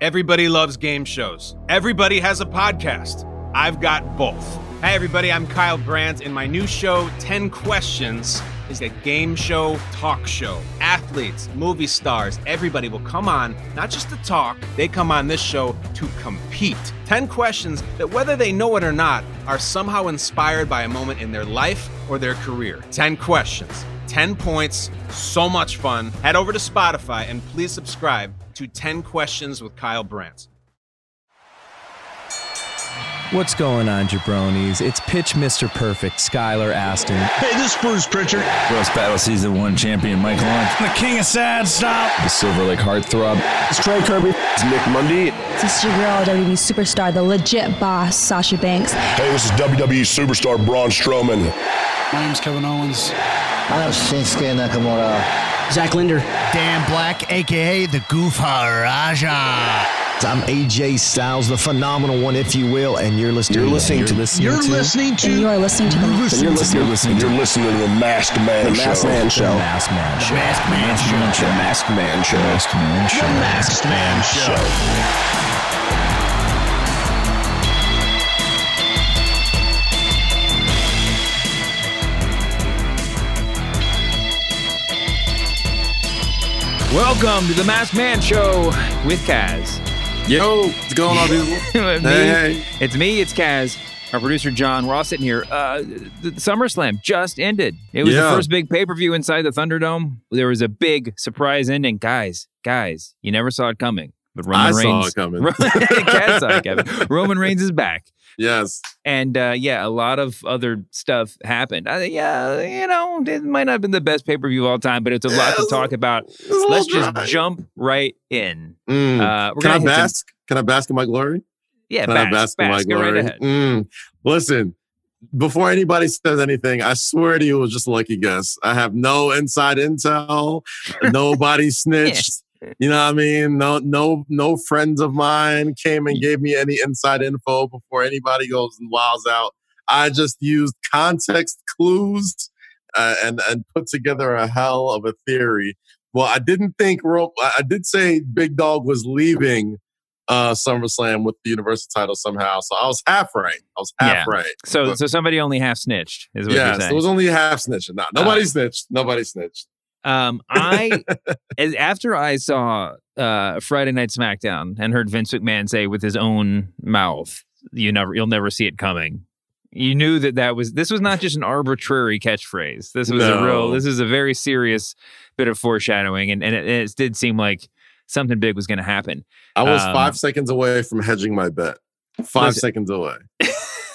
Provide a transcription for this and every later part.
Everybody loves game shows. Everybody has a podcast. I've got both. Hey, everybody, I'm Kyle Brandt, and my new show, 10 Questions, is a game show talk show. Athletes, movie stars, everybody will come on, not just to talk, they come on this show to compete. 10 questions that, whether they know it or not, are somehow inspired by a moment in their life or their career. 10 questions, 10 points, so much fun. Head over to Spotify and please subscribe to 10 Questions with Kyle Brandt. What's going on, jabronis? It's pitch Mr. Perfect, Skylar Aston. Hey, this is Bruce Pritchard. Roast Battle Season 1 champion Mike Lawrence. The king of sad stop. The Silver Lake Heartthrob. It's Trey Kirby. It's Nick Mundy. This is your girl, WWE superstar, the legit boss, Sasha Banks. Hey, this is WWE superstar Braun Strowman. My name's Kevin Owens. I'm Shinsuke Nakamura. Zach Linder. Dan Black, aka the Goof Raja. I'm AJ Styles, the phenomenal one, if you will, and you're listening. You're listening to. Listening you're listening to. You are listening to. You're listening, you're listening, you're listening, you're listening to the Masked Man the Show. Masked Man Show. The Masked Man Show. Masked Man Show. The Masked Man Show. Masked Man Show. The Masked Man Show. Welcome to the Masked Man Show with Kaz. Yo, what's going on, people? Me, hey, hey. It's me, it's Kaz, our producer John. We're all sitting here. Uh, the SummerSlam just ended. It was Yeah. the first big pay per view inside the Thunderdome. There was a big surprise ending. Guys, guys, you never saw it coming. But Roman I saw Reigns, it coming. Kaz saw it coming. Roman Reigns is back. Yes. And uh, yeah, a lot of other stuff happened. Uh, yeah, you know, it might not have been the best pay per view of all time, but it's a lot to talk about. It's a little Let's just dry. jump right in. Mm. Uh, we're Can I hit some- bask? Can I bask in my glory? yeah, Can I bask, bask in my glory? right ahead. Mm. Listen, before anybody says anything, I swear to you, it was just a lucky guess. I have no inside intel. Nobody snitched. You know what I mean? No, no, no friends of mine came and gave me any inside info before anybody goes and wows out. I just used context clues uh, and and put together a hell of a theory. Well, I didn't think Ro- I did say Big Dog was leaving uh SummerSlam with the Universal title somehow, so I was half right. I was half Yeah. right. So, But- so somebody only half snitched is what you're yes, saying. it was only half snitching. No, nobody snitched. Nobody snitched. Um, I as- after I saw uh Friday Night SmackDown and heard Vince McMahon say with his own mouth, "You never, you'll never see it coming." You knew that that was this was not just an arbitrary catchphrase. This was a real. This is a very serious bit of foreshadowing, and and it, it did seem like something big was going to happen. I was Um, five seconds away from hedging my bet. Five Listen. seconds away.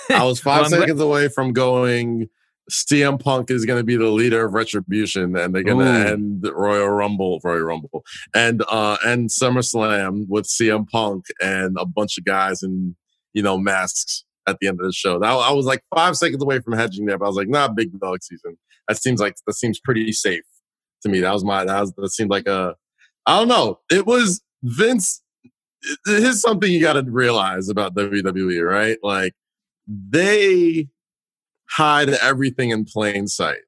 I was five Well, seconds away from going. CM Punk is going to be the leader of Retribution, and they're going to end Royal Rumble, Royal Rumble, and uh, end SummerSlam with CM Punk and a bunch of guys in you know masks at the end of the show. That, I was like five seconds away from hedging there, but I was like, nah, big dog season. That seems like that seems pretty safe to me. That was my that was that seemed like a I don't know. It was Vince. Here's something you got to realize about WWE, right? Like they hide everything in plain sight.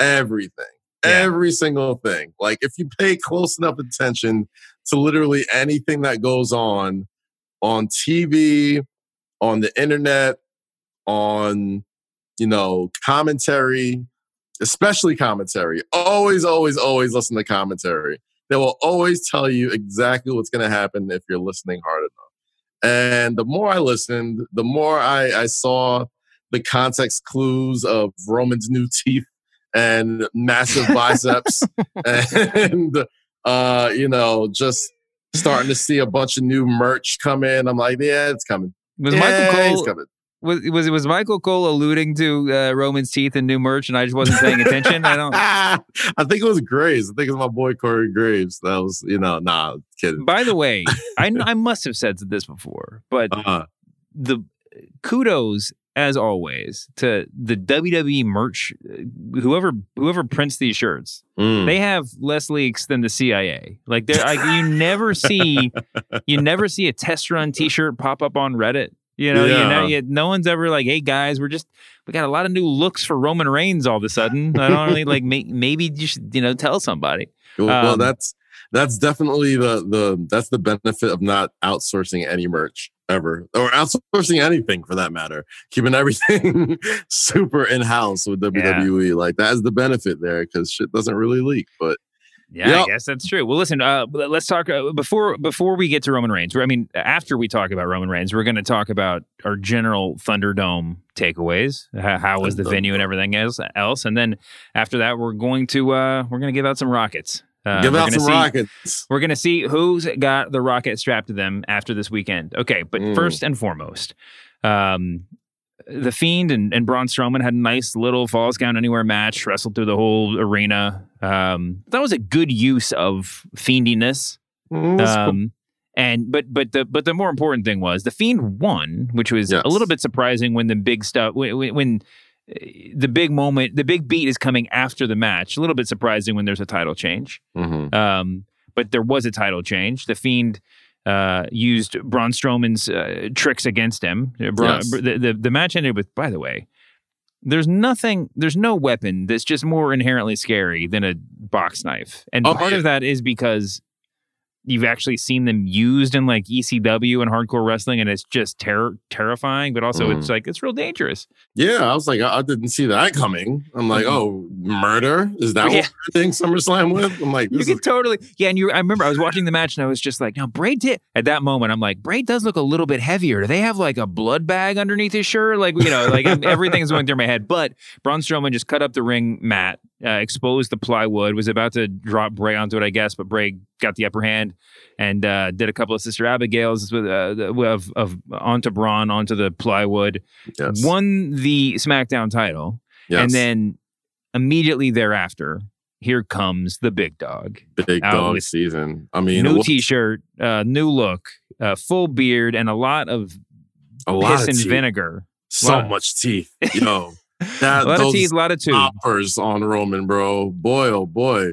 Everything. Yeah. Every single thing. Like if you pay close enough attention to literally anything that goes on on TV, on the internet, on you know, commentary, especially commentary. Always, always, always listen to commentary. They will always tell you exactly what's going to happen if you're listening hard enough. And the more I listened, the more I, I saw the context clues of Roman's new teeth and massive biceps and, uh, you know, just starting to see a bunch of new merch come in. I'm like, yeah, it's coming. Was yeah, Michael Cole coming. was was was Michael Cole alluding to uh, Roman's teeth and new merch, and I just wasn't paying attention? I don't. I think it was Graves. I think it was my boy Corey Graves. That was, you know, nah, kidding. By the way, I I must have said this before, but uh, the kudos as always to the WWE merch uh, whoever whoever prints these shirts mm. they have less leaks than the CIA like they like you never see you never see a test run t-shirt pop up on Reddit. You know Yeah. you know you, no one's ever like hey guys we're just we got a lot of new looks for Roman Reigns all of a sudden. I don't really like may, maybe you should you know tell somebody. Well, well, Um, that's that's definitely the the that's the benefit of not outsourcing any merch ever or outsourcing anything for that matter. Keeping everything super in house with WWE, like that is the benefit there because shit doesn't really leak. But Yeah, Yep. I guess that's true. Well, listen, uh, let's talk uh, before before we get to Roman Reigns. I mean, after we talk about Roman Reigns, we're going to talk about our general Thunderdome takeaways. How, how was the venue and everything else, else, and then after that, we're going to uh, we're going to give out some rockets. Uh, give out some see- rockets. We're going to see who's got the rocket strapped to them after this weekend. Okay, but Mm. first and foremost, um, the Fiend and, and Braun Strowman had a nice little Falls Count Anywhere match, wrestled through the whole arena. Um, that was a good use of fiendiness. Mm, cool. Um, and but but the but the more important thing was the Fiend won, which was Yes. a little bit surprising when the big stuff when, when- the big moment, the big beat is coming after the match. A little bit surprising when there's a title change. Mhm. Um, but there was a title change. The Fiend uh, used Braun Strowman's uh, tricks against him. Uh, Braun, Yes. the, the the match ended with, by the way, there's nothing, there's no weapon that's just more inherently scary than a box knife, and Oh, part yeah. of that is because you've actually seen them used in like ECW and hardcore wrestling, and it's just terror terrifying, but also Mm. it's like it's real dangerous. Yeah, I was like, I, I didn't see that coming. I'm like, Mhm. oh, murder? Is that Yeah. what we're doing SummerSlam with? I'm like, You could is totally, yeah. And you, I remember I was watching the match and I was just like, now Bray did at that moment. I'm like, Bray does look a little bit heavier. Do they have like a blood bag underneath his shirt? Like, you know, like everything's going through my head. But Braun Strowman just cut up the ring mat, uh, exposed the plywood, was about to drop Bray onto it, I guess, but Bray got the upper hand and uh, did a couple of Sister Abigail's with uh, of, of onto Braun onto the plywood, yes. won the SmackDown title, yes. and then immediately thereafter. Here comes the big dog big dog season. I mean, new t-shirt, uh, new look, uh, full beard, and a lot of a lot piss of and teeth. vinegar. So Lot- much teeth. Yo, that, a lot of teeth, a lot of. Offers on Roman, bro. Boy, oh boy.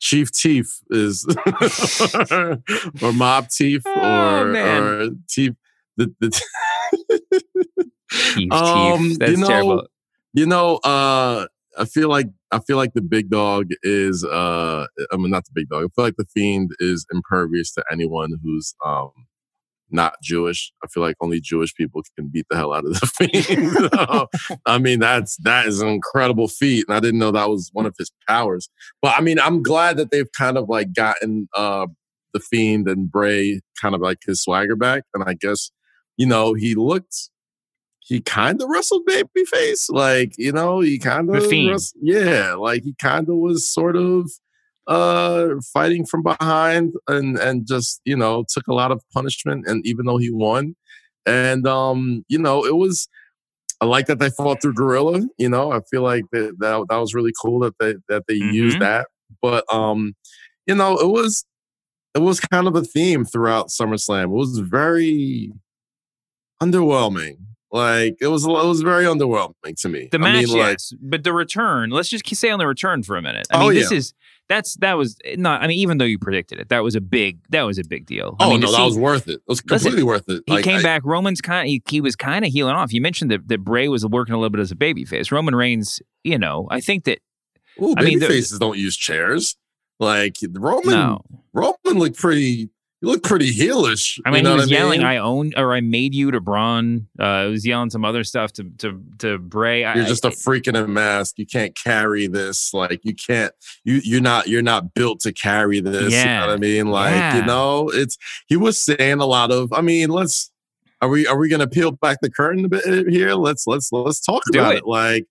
Chief Teeth is or Mob Teeth Oh, or man. or Teeth. The, the Teeth, Um, teeth. That's you know, terrible. You know, uh, I feel like I feel like the big dog is uh I mean not the big dog. I feel like the fiend is impervious to anyone who's um not Jewish. I feel like only Jewish people can beat the hell out of the fiend. So, I mean, that's that is an incredible feat. And I didn't know that was one of his powers. But I mean, I'm glad that they've kind of like gotten uh the fiend and Bray kind of like his swagger back. And I guess, you know, he looked he kind of wrestled babyface. Like, you know, he kind of yeah, like he kind of was sort of uh fighting from behind and and just, you know, took a lot of punishment and even though he won. And um, you know, it was I like that they fought through Gorilla. You know, I feel like that that, that was really cool that they that they used Mhm. that. But um, you know, it was it was kind of a theme throughout SummerSlam. It was very underwhelming. Like it was it was very underwhelming to me. The I match, mean, like, yes, but the return. Let's just say on the return for a minute. I Oh, mean, this yeah. is that's that was eh, not. I mean, even though you predicted it, that was a big that was a big deal. I oh mean, to no, that see- was worth it. It was Listen, completely worth it. He Like, came I- back. Roman's kind. He, he was kind of healing off. You mentioned that, that Bray was working a little bit as a babyface. Roman Reigns, you know, I think that Ooh, I mean, baby faces don't use chairs. Like Roman, no. Roman looked pretty. He look pretty heelish. I mean, you know he was yelling, mean? "I own" or "I made you" to Braun. Uh, he was yelling some other stuff to to to Bray. You're just a I- freak in a mask. You can't carry this. Like you can't. You you're not. You're not built to carry this. Yeah. You know what I mean? Like Yeah. you know, it's. He was saying a lot of. I mean, let's. Are we are we gonna peel back the curtain a bit here? Let's let's let's talk Do about it. it. Like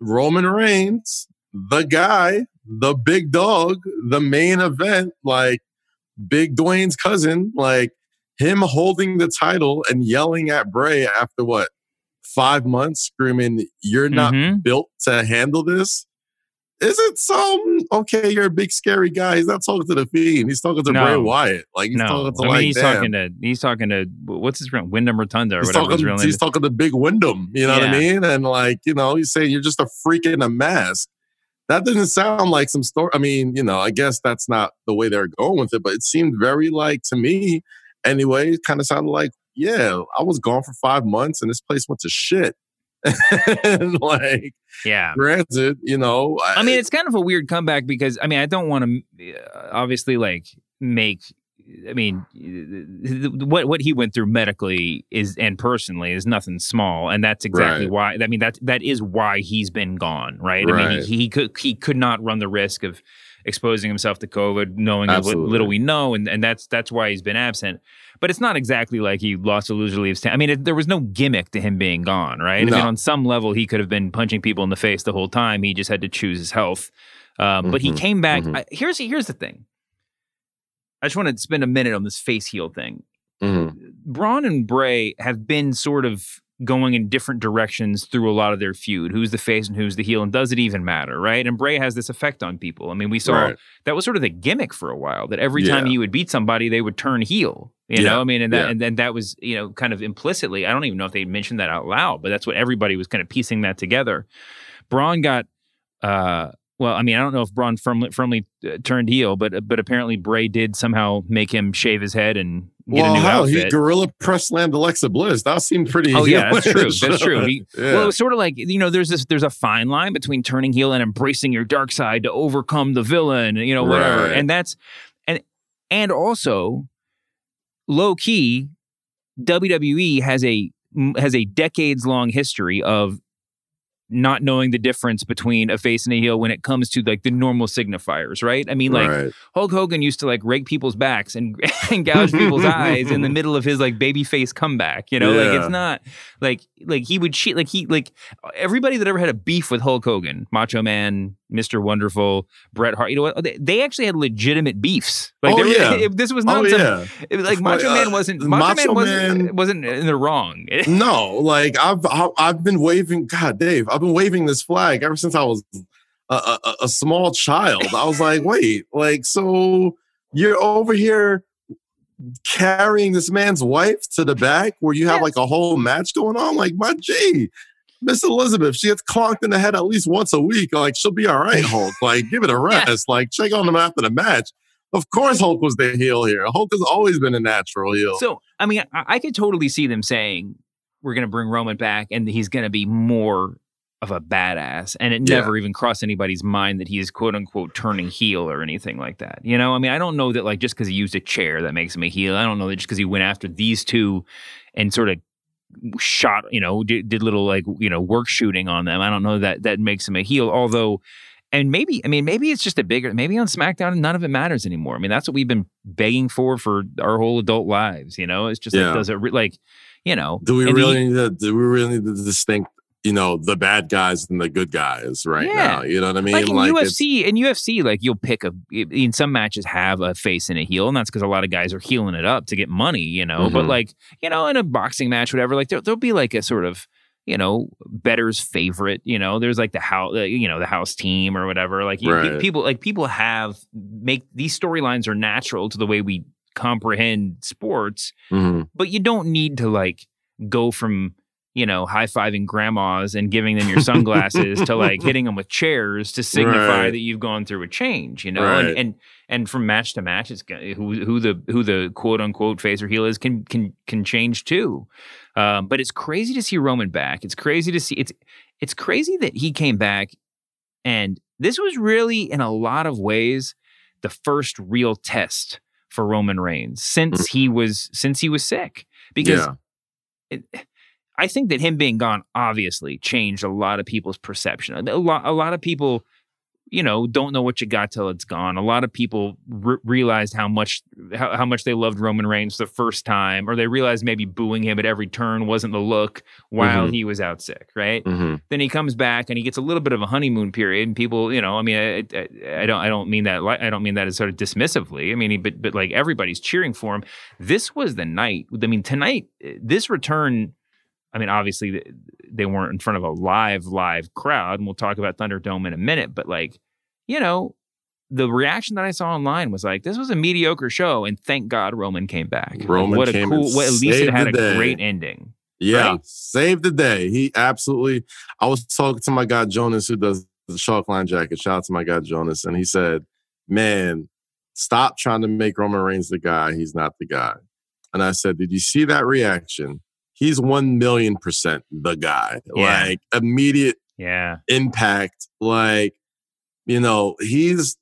Roman Reigns, the guy, the big dog, the main event. Like Big Dwayne's cousin. Like him holding the title and yelling at Bray after what five months screaming, You're not Mm-hmm. built to handle this. Is it some okay? You're a big scary guy. He's not talking to the fiend. He's talking to No. Bray Wyatt. Like he's no, talking to I mean like he's damn. talking to he's talking to what's his real Wyndham Rotunda or He's whatever talking, he's talking to Big Wyndham, you know what I mean? And like, you know, he's saying you're just a freak in a mask. That didn't sound like some story. I mean, you know, I guess that's not the way they're going with it, but it seemed very like to me, anyway, it kind of sounded like, yeah, I was gone for five months and this place went to shit. and like, Yeah. granted, you know, I mean, it's kind of a weird comeback because I mean, I don't want to uh, obviously like make. I mean, what what he went through medically is and personally is nothing small, and that's exactly why. I mean, that that is why he's been gone, right? I mean, he, he could he could not run the risk of exposing himself to COVID, knowing what little we know, and and that's that's why he's been absent. But it's not exactly like he lost a loser leaves town. I mean, it, there was no gimmick to him being gone, right? I mean, on some level, he could have been punching people in the face the whole time. He just had to choose his health. Um, But he Mhm, came back. mhm. I, here's here's the thing. I just want to spend a minute on this face heel thing. Mhm. Braun and Bray have been sort of going in different directions through a lot of their feud. Who's the face and who's the heel, and does it even matter, right? And Bray has this effect on people. I mean, we saw Right. that was sort of the gimmick for a while. That every time he would beat somebody, they would turn heel. You Yeah. know, I mean, and that Yeah. and then that was you know kind of implicitly. I don't even know if they mentioned that out loud, but that's what everybody was kind of piecing that together. Braun got. uh well, I mean, I don't know if Braun firmly, firmly uh, turned heel, but but apparently Bray did somehow make him shave his head and get well, a new hell, outfit. he gorilla press slammed Alexa Bliss. That seemed pretty. Oh yeah, that's true. That's true. He, Yeah. Well, it was sort of like you know, there's this there's a fine line between turning heel and embracing your dark side to overcome the villain, you know, whatever. Right. And that's and and also low key, WWE has a has a decades long history of not knowing the difference between a face and a heel when it comes to like the normal signifiers, right? I mean, like Right. Hulk Hogan used to like rake people's backs and, and gouge people's eyes in the middle of his like baby face comeback. You know, like it's not like like he would cheat like he like everybody that ever had a beef with Hulk Hogan, Macho Man, Mister Wonderful, Bret Hart. You know what? They, they actually had legitimate beefs. Like Oh, were- yeah. it- this was not Oh, some yeah. it was like Macho Uh, Man wasn't Macho, Macho Man wasn't Man- wasn't in the wrong. no, like I've I- I've been waving. God, Dave, I've been waving this flag ever since I was a, a, a small child. I was like, wait, like so you're over here carrying this man's wife to the back where you have like a whole match going on. Like my G. Miss Elizabeth, she gets clonked in the head at least once a week. Like she'll be all right, Hulk. Like give it a rest. Like check on him after the match. Of course, Hulk was the heel here. Hulk has always been a natural heel. So, I mean, I, I could totally see them saying we're going to bring Roman back and he's going to be more of a badass. And it Yeah. never even crossed anybody's mind that he is quote unquote turning heel or anything like that. You know, I mean, I don't know that like just because he used a chair that makes him a heel. I don't know that just because he went after these two and sort of shot, you know, did, did little like, you know, work shooting on them. I don't know that that makes him a heel. Although, and maybe, I mean, maybe it's just a bigger, maybe on SmackDown, none of it matters anymore. I mean, that's what we've been begging for for our whole adult lives. You know, it's just Yeah. like, does it re- like, you know, Do we and the- really need to do we really need to distinct, you know, the bad guys and the good guys right Yeah. now? You know what I mean? like in it's- UFC, in UFC, like you'll pick a in some matches have a face and a heel, and that's because a lot of guys are healing it up to get money, you know. But Mhm. like you know, in a boxing match, whatever, like there, there'll be like a sort of you know better's favorite. You know, there's like the house, you know, the house team or whatever. Like you, Right. people, like people have make these storylines are natural to the way we comprehend sports Mhm. but you don't need to like go from you know high fiving grandmas and giving them your sunglasses to like hitting them with chairs to signify Right. that you've gone through a change you know Right. and, and and from match to match it's who who the who the quote unquote face or heel is can can can change too um, but it's crazy to see Roman back it's crazy to see it's it's crazy that he came back and this was really in a lot of ways the first real test for Roman Reigns since he was since he was sick because Yeah. it, I think that him being gone obviously changed a lot of people's perception. A lot, a lot of people, you know, don't know what you got till it's gone. A lot of people re- realized how much how, how much they loved Roman Reigns the first time, or they realized maybe booing him at every turn wasn't the look while Mhm. he was out sick, right? Mhm. Then he comes back and he gets a little bit of a honeymoon period, and people, you know, I mean, I, I, I don't, I don't mean that, li- I don't mean that as sort of dismissively. I mean, he- but but like everybody's cheering for him. This was the night. I mean, tonight, this return I mean, obviously they weren't in front of a live, live crowd, and we'll talk about Thunderdome in a minute. But like, you know, the reaction that I saw online was like, "This was a mediocre show," and thank God Roman came back. Roman what a cool! What, at least it had a day. great ending. Yeah, right? saved the day. He absolutely. I was talking to my guy Jonas, who does the Shark Line jacket. Shout out to my guy Jonas, and he said, "Man, stop trying to make Roman Reigns the guy. He's not the guy." And I said, "Did you see that reaction? He's one million percent the guy. Yeah. Like immediate Yeah, impact. Like, you know, he's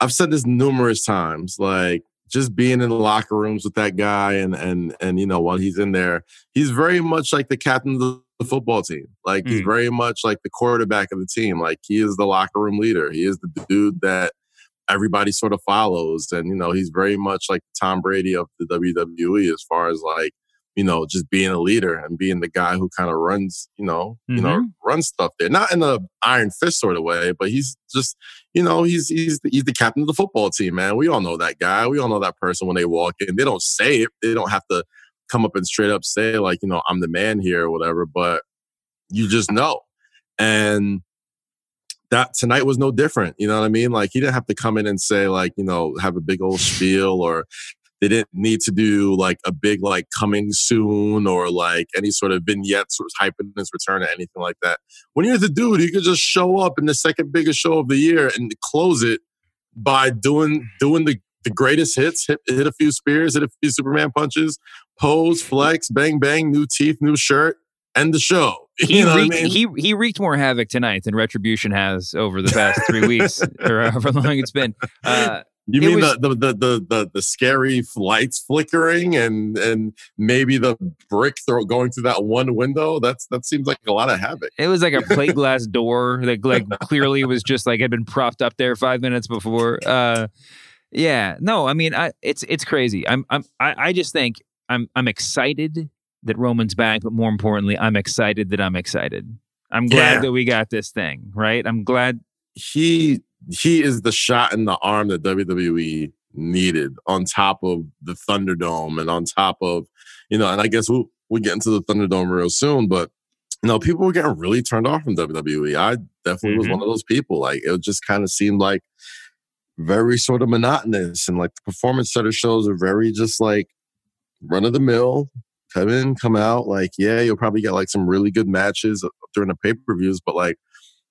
I've said this numerous times, like just being in the locker rooms with that guy and and and you know, while he's in there, he's very much like the captain of the football team. Like he's Mm. very much like the quarterback of the team. Like he is the locker room leader. He is the dude that everybody sort of follows. And you know, he's very much like Tom Brady of the WWE as far as like you know, just being a leader and being the guy who kind of runs, you know, you know, Mhm. runs stuff there. Not in a iron fist sort of way, but he's just, you know, he's he's the, he's the captain of the football team, man. We all know that guy. We all know that person when they walk in. They don't say it. They don't have to come up and straight up say like, you know, I'm the man here or whatever, but you just know. And that tonight was no different. You know what I mean? Like he didn't have to come in and say like, you know, have a big old spiel or they didn't need to do like a big like coming soon or like any sort of vignettes or hyping his return or anything like that. When you're the dude, you could just show up in the second biggest show of the year and close it by doing doing the the greatest hits, hit, hit a few spears, hit a few Superman punches, pose, flex, bang, bang, new teeth, new shirt, end the show. he You know what I wreaked, mean? he he wreaked more havoc tonight than Retribution has over the past three weeks or however long it's been. Uh, You mean was- the, the, the the the scary lights flickering and and maybe the brick throw going through that one window? That's that seems like a lot of havoc. It was like a plate glass door that like clearly was just like had been propped up there five minutes before. Uh, yeah, no, I mean, I, it's it's crazy. I'm I'm I, I just think I'm I'm excited that Roman's back, but more importantly, I'm excited that I'm excited. I'm glad Yeah. that we got this thing right. I'm glad. He he is the shot in the arm that WWE needed on top of the Thunderdome and on top of you know, and I guess we'll we'll get into the Thunderdome real soon, but you know, people were getting really turned off from WWE. I definitely was Mhm. one of those people. Like it just kind of seemed like very sort of monotonous and like the performance center shows are very just like run of the mill come in come out like yeah you'll probably get like some really good matches during the pay-per-views but like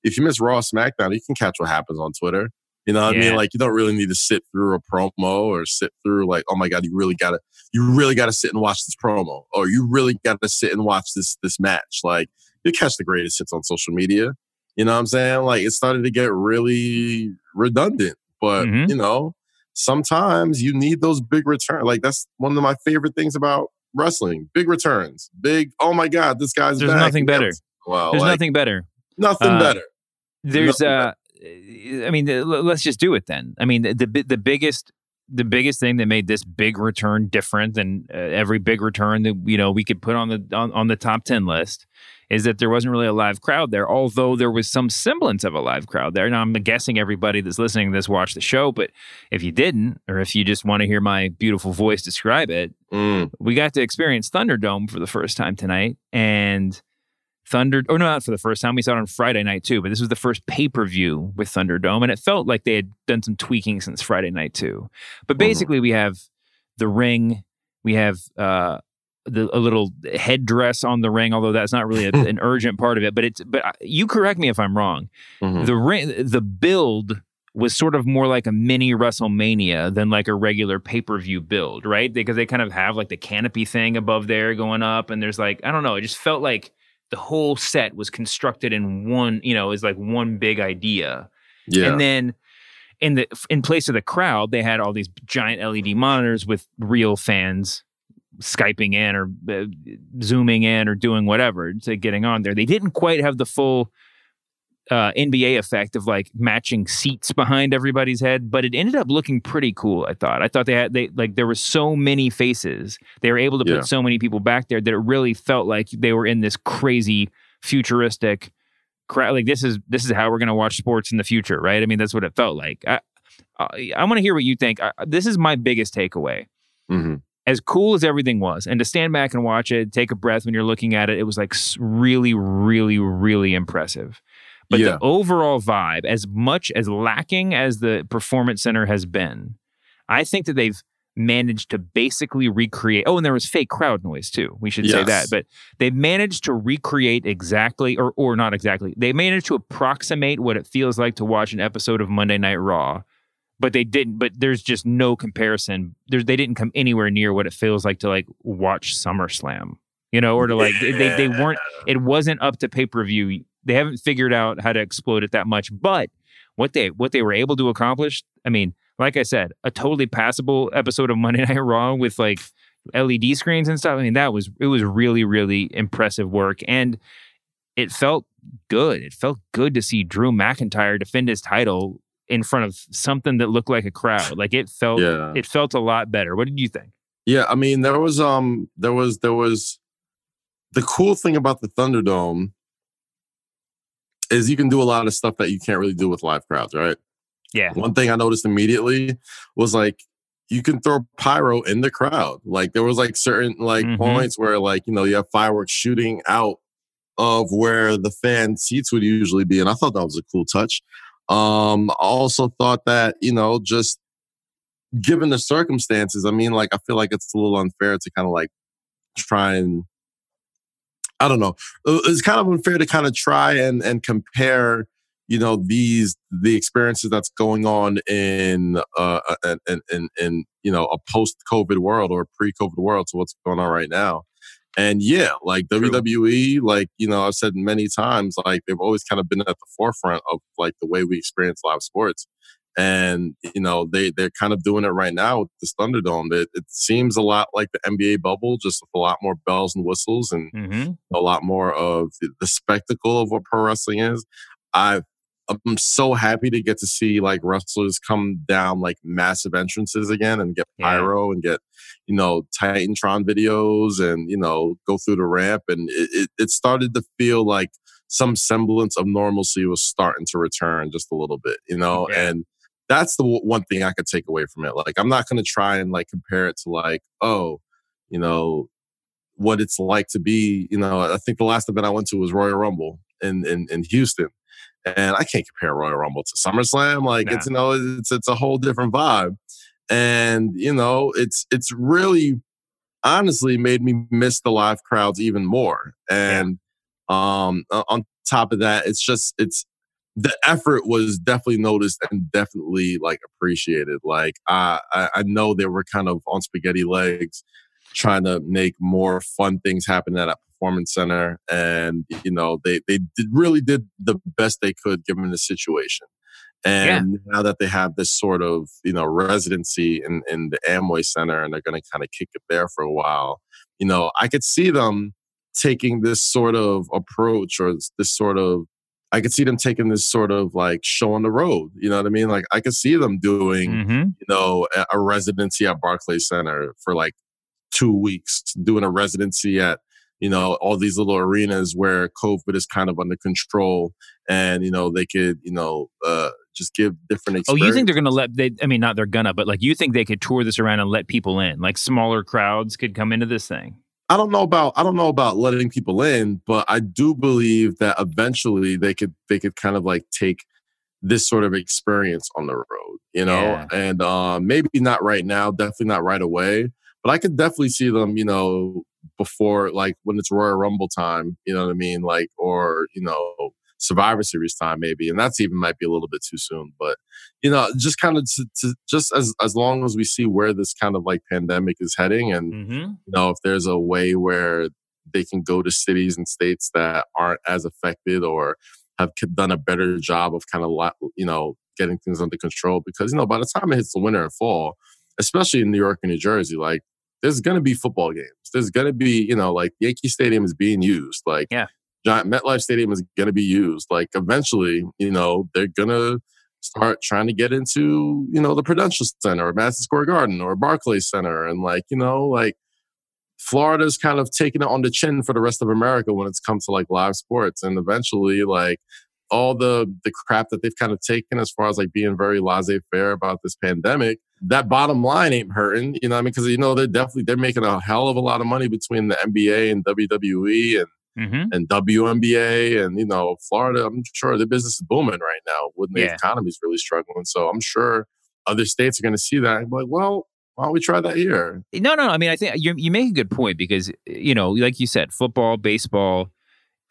if you miss raw smackdown you can catch what happens on twitter you know what i mean like you don't really need to sit through a promo or sit through like oh my god you really gotta you really gotta sit and watch this promo or you really gotta sit and watch this this match like you catch the greatest hits on social media you know what i'm saying like it started to get really redundant but Mhm. you know sometimes you need those big returns. Like that's one of my favorite things about wrestling: big returns, big. Oh my god, this guy's There's back. nothing better. Wow, There's like, nothing better. nothing uh, better. There's uh, I mean, let's just do it then. I mean, the the, the biggest the biggest thing that made this big return different than uh, every big return that you know we could put on the on, on the top 10 list is that there wasn't really a live crowd there although there was some semblance of a live crowd there now i'm guessing everybody that's listening to this watched the show but if you didn't or if you just want to hear my beautiful voice describe it Mm, we got to experience Thunderdome for the first time tonight, and Thunder, or no, not for the first time. We saw it on Friday night too, but this was the first pay per view with Thunderdome, and it felt like they had done some tweaking since Friday night too. But basically, we have the ring, we have uh, the, a little headdress on the ring, although that's not really a, an urgent part of it. But it's, but you correct me if I'm wrong. mhm. The ring, the build was sort of more like a mini WrestleMania than like a regular pay per view build, right? Because they kind of have like the canopy thing above there going up, and there's like I don't know, it just felt like the whole set was constructed in one, you know, is like one big idea, yeah, and then. In the in place of the crowd, they had all these giant LED monitors with real fans skyping in or uh, zooming in or doing whatever to getting on there. They didn't quite have the full uh, NBA effect of like matching seats behind everybody's head, but it ended up looking pretty cool. I thought. I thought they had they like there were so many faces. They were able to Yeah. put so many people back there that it really felt like they were in this crazy futuristic crowd. Like this is this is how we're gonna watch sports in the future, right? I mean, that's what it felt like. I I, I want to hear what you think. I, this is my biggest takeaway. Mhm. as cool as everything was, and to stand back and watch it, take a breath when you're looking at it, it was like really, really, really impressive. But Yeah. the overall vibe, as much as lacking as the performance center has been, I think that they've managed to basically recreate. Oh, and there was fake crowd noise too. We should say that. But they've managed to recreate exactly, or or not exactly. They managed to approximate what it feels like to watch an episode of Monday Night Raw. But they didn't. But there's just no comparison. There's they didn't come anywhere near what it feels like to like watch SummerSlam. You know, or to like they they, they weren't. It wasn't up to pay per view. They haven't figured out how to exploit it that much. But what they what they were able to accomplish, I mean, like I said, a totally passable episode of Monday Night Raw with like LED screens and stuff. I mean, that was it was really really impressive work, and it felt good. It felt good to see Drew McIntyre defend his title in front of something that looked like a crowd. Like it felt Yeah. it felt a lot better. What did you think? Yeah, I mean, there was um, there was there was the cool thing about the Thunderdome is you can do a lot of stuff that you can't really do with live crowds, right? Yeah. One thing I noticed immediately was like you can throw pyro in the crowd. Like there was like certain like Mhm. points where like you know you have fireworks shooting out of where the fan seats would usually be, and I thought that was a cool touch. Um, I also thought that you know just given the circumstances, I mean, like I feel like it's a little unfair to kind of like try and I don't know. Uh, It's kind of unfair to kind of try and and compare, you know, these the experiences that's going on in uh in in, in, in you know a post COVID world or pre COVID world to what's going on right now. And yeah, like WWE, like you know, I've said many times, like they've always kind of been at the forefront of like the way we experience live sports and you know they they're kind of doing it right now with this Thunderdome. It, it seems a lot like the NBA bubble, just with a lot more bells and whistles and Mm-hmm. a lot more of the, spectacle of what pro wrestling is. I I'm so happy to get to see like wrestlers come down like massive entrances again and get Yeah. pyro and get you know Titantron videos and you know go through the ramp and it, it, it started to feel like some semblance of normalcy was starting to return just a little bit, you know, Yeah. and that's the w- one thing I could take away from it. Like, I'm not going to try and like compare it to like, oh, you know, what it's like to be, you know, I think the last event I went to was Royal Rumble in, in, in Houston. And I can't compare Royal Rumble to SummerSlam. Like it's, you know, it's, it's a whole different vibe. And, you know, it's, it's really honestly made me miss the live crowds even more. And, um, on top of that, it's just, it's, the effort was definitely noticed and definitely like appreciated. Like I, I, know they were kind of on spaghetti legs, trying to make more fun things happen at a performance center, and you know they they did, really did the best they could given the situation. And now that they have this sort of you know residency in in the Amway Center, and they're going to kind of kick it there for a while, you know I could see them taking this sort of approach or this sort of I could see them taking this sort of like show on the road. You know what I mean? Like I could see them doing, Mm-hmm. you know, a, residency at Barclays Center for like two weeks, doing a residency at, you know, all these little arenas where COVID is kind of under control, and you know they could, you know, uh, just give different. Oh, you think they're gonna let? They, I mean, not they're gonna, but like you think they could tour this around and let people in, like smaller crowds could come into this thing. I don't know about I don't know about letting people in, but I do believe that eventually they could they could kind of like take this sort of experience on the road, you know, Yeah. and um, maybe not right now, definitely not right away, but I could definitely see them, you know, before like when it's Royal Rumble time, you know what I mean, like or you know Survivor Series time maybe, and that's even might be a little bit too soon, but you know, just kind of to, to just as as long as we see where this kind of like pandemic is heading and Mm-hmm. you know if there's a way where they can go to cities and states that aren't as affected or have done a better job of kind of you know getting things under control because you know by the time it hits the winter and fall especially in new york and new jersey like there's going to be football games there's going to be you know like yankee stadium is being used like Yeah. Giant metlife stadium is going to be used like eventually you know they're going to start trying to get into you know the prudential center or madison square garden or barclays center and like you know like Florida's kind of taking it on the chin for the rest of America when it's come to like live sports. And eventually, like all the the crap that they've kind of taken as far as like being very laissez faire about this pandemic, that bottom line ain't hurting. You know, I mean, because you know they're definitely they're making a hell of a lot of money between the NBA and WWE and mm-hmm. and WNBA and you know Florida. I'm sure the business is booming right now when the Yeah. economy is really struggling. So I'm sure other states are going to see that and be like, well, why don't we try that here? No, no. no. I mean, I think you you make a good point because you know, like you said, football, baseball,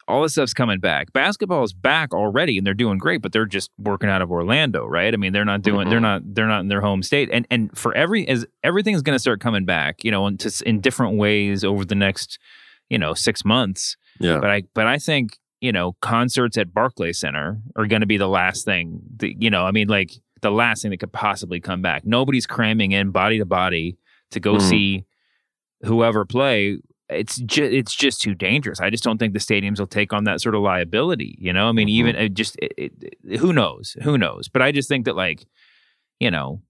all this stuff's coming back. Basketball is back already, and they're doing great, but they're just working out of Orlando, right? I mean, they're not doing, they're not, they're not in their home state, and and for every as everything's going to start coming back, you know, in, in different ways over the next, you know, six months. Yeah. But I, but I think you know, concerts at Barclay Center are going to be the last thing. That, you know, I mean, like the last thing that could possibly come back. Nobody's cramming in body to body to go Mhm. see whoever play. It's just it's just too dangerous. I just don't think the stadiums will take on that sort of liability. You know, I mean, even it just it, it- who knows, who knows. But I just think that like, you know,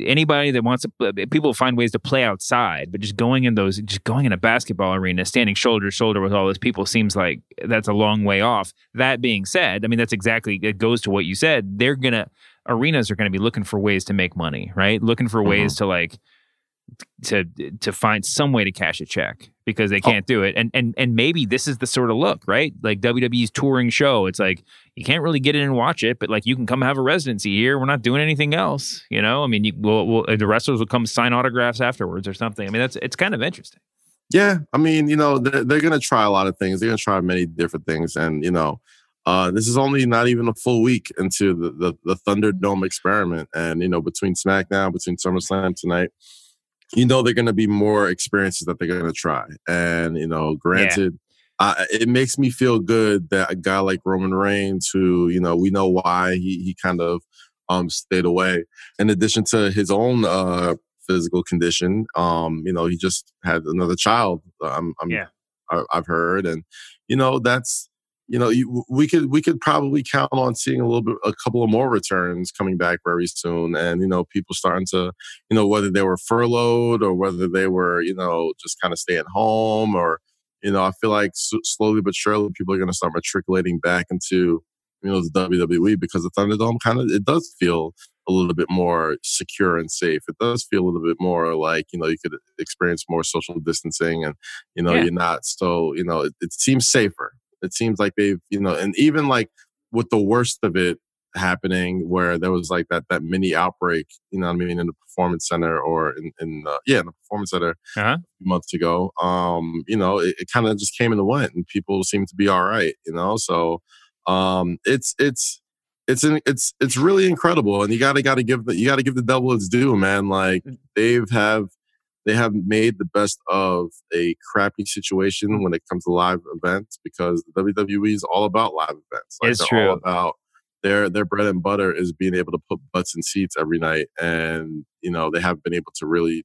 anybody that wants to people find ways to play outside but just going in those just going in a basketball arena standing shoulder to shoulder with all those people seems like that's a long way off. That being said i mean that's exactly it goes to what you said. They're gonna arenas are gonna be looking for ways to make money right? Looking for ways mm-hmm. to like to to find some way to cash a check because they can't do it. And and and maybe this is the sort of look right? Like WWE's touring show. It's like you can't really get in and watch it but like you can come have a residency here. We're not doing anything else you know? I mean you, we'll, we'll, the wrestlers will come sign autographs afterwards or something. I mean that's it's kind of interesting. Yeah, I mean, you know, they're, they're going to try a lot of things. They're going to try many different things, and you know, uh, this is only not even a full week into the, the the Thunderdome experiment, and you know, between SmackDown, between SummerSlam tonight, you know, they're going to be more experiences that they're going to try, and you know, granted. Uh, it makes me feel good that a guy like Roman Reigns, who you know we know why he he kind of um stayed away, in addition to his own uh physical condition. Um, you know, he just had another child. I'm, I'm Yeah. I, I've heard, and you know, that's you know, you, we could we could probably count on seeing a little bit, a couple of more returns coming back very soon, and you know, people starting to, you know, whether they were furloughed or whether they were, you know, just kind of staying home, or you know, I feel like s- slowly but surely people are going to start matriculating back into you know the WWE because the Thunderdome kind of it does feel a little bit more secure and safe. It does feel a little bit more like you know you could experience more social distancing and you know Yeah. you're not so you know it, it seems safer. It seems like they've you know and even like with the worst of it happening where there was like that that mini outbreak you know what I mean in the performance center or in, in uh, yeah in the performance center uh-huh. months ago. Um, you know, it, it kind of just came and went, and people seem to be all right. You know, so um, it's it's it's an, it's it's really incredible, and you gotta gotta give the you gotta give the devil its due, man. Like they've have they have made the best of a crappy situation when it comes to live events because the WWE is all about live events. Like It's they're true. all about their their bread and butter is being able to put butts in seats every night, and you know they haven't been able to really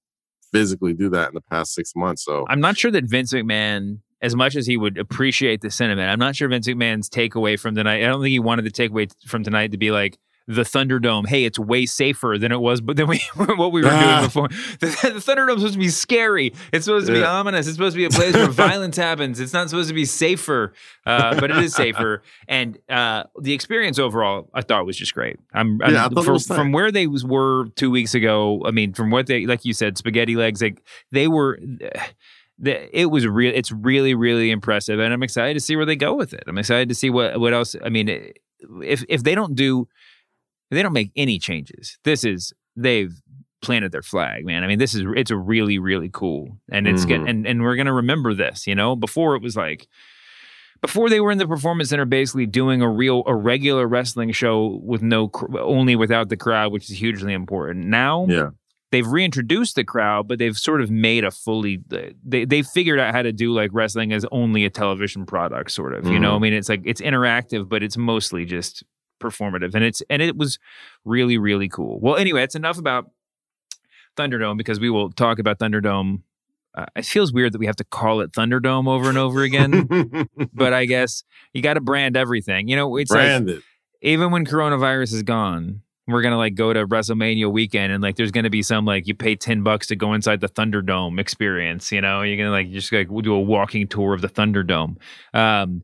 physically do that in the past six months. So I'm not sure that Vince McMahon, as much as he would appreciate the sentiment, I'm not sure Vince McMahon's takeaway from tonight. I don't think he wanted the takeaway from tonight to be like the Thunderdome. Hey, it's way safer than it was, but than we what we were Ah. doing before. The, the Thunderdome's supposed to be scary. It's supposed to be Yeah. ominous. It's supposed to be a place where violence happens. It's not supposed to be safer, uh, but it is safer. And uh, the experience overall, I thought was just great. I'm, I'm Yeah, thought from, was nice. from where they was, were two weeks ago. I mean, from what they like you said, spaghetti legs. Like they were the, it was real. It's really, really impressive, and I'm excited to see where they go with it. I'm excited to see what what else. I mean, if if they don't do, they don't make any changes, this is they've planted their flag, man. I mean, this is it's a really, really cool, and it's good, Mhm. and and we're gonna remember this. You know, before it was like. Before they were in the performance center, basically doing a real, a regular wrestling show with no, only without the crowd, which is hugely important. Now, yeah, they've reintroduced the crowd, but they've sort of made a fully they they figured out how to do like wrestling as only a television product, sort of. You know, I Mhm. mean, it's like it's interactive, but it's mostly just performative, and it's and it was really really cool. Well, anyway, it's enough about Thunderdome because we will talk about Thunderdome. Uh, it feels weird that we have to call it Thunderdome over and over again, but I guess you got to brand everything. You know, it's like branded. even when coronavirus is gone, we're gonna like go to WrestleMania weekend and like there's gonna be some like you pay ten bucks to go inside the Thunderdome experience. You know, you're gonna like just like we'll do a walking tour of the Thunderdome. Um,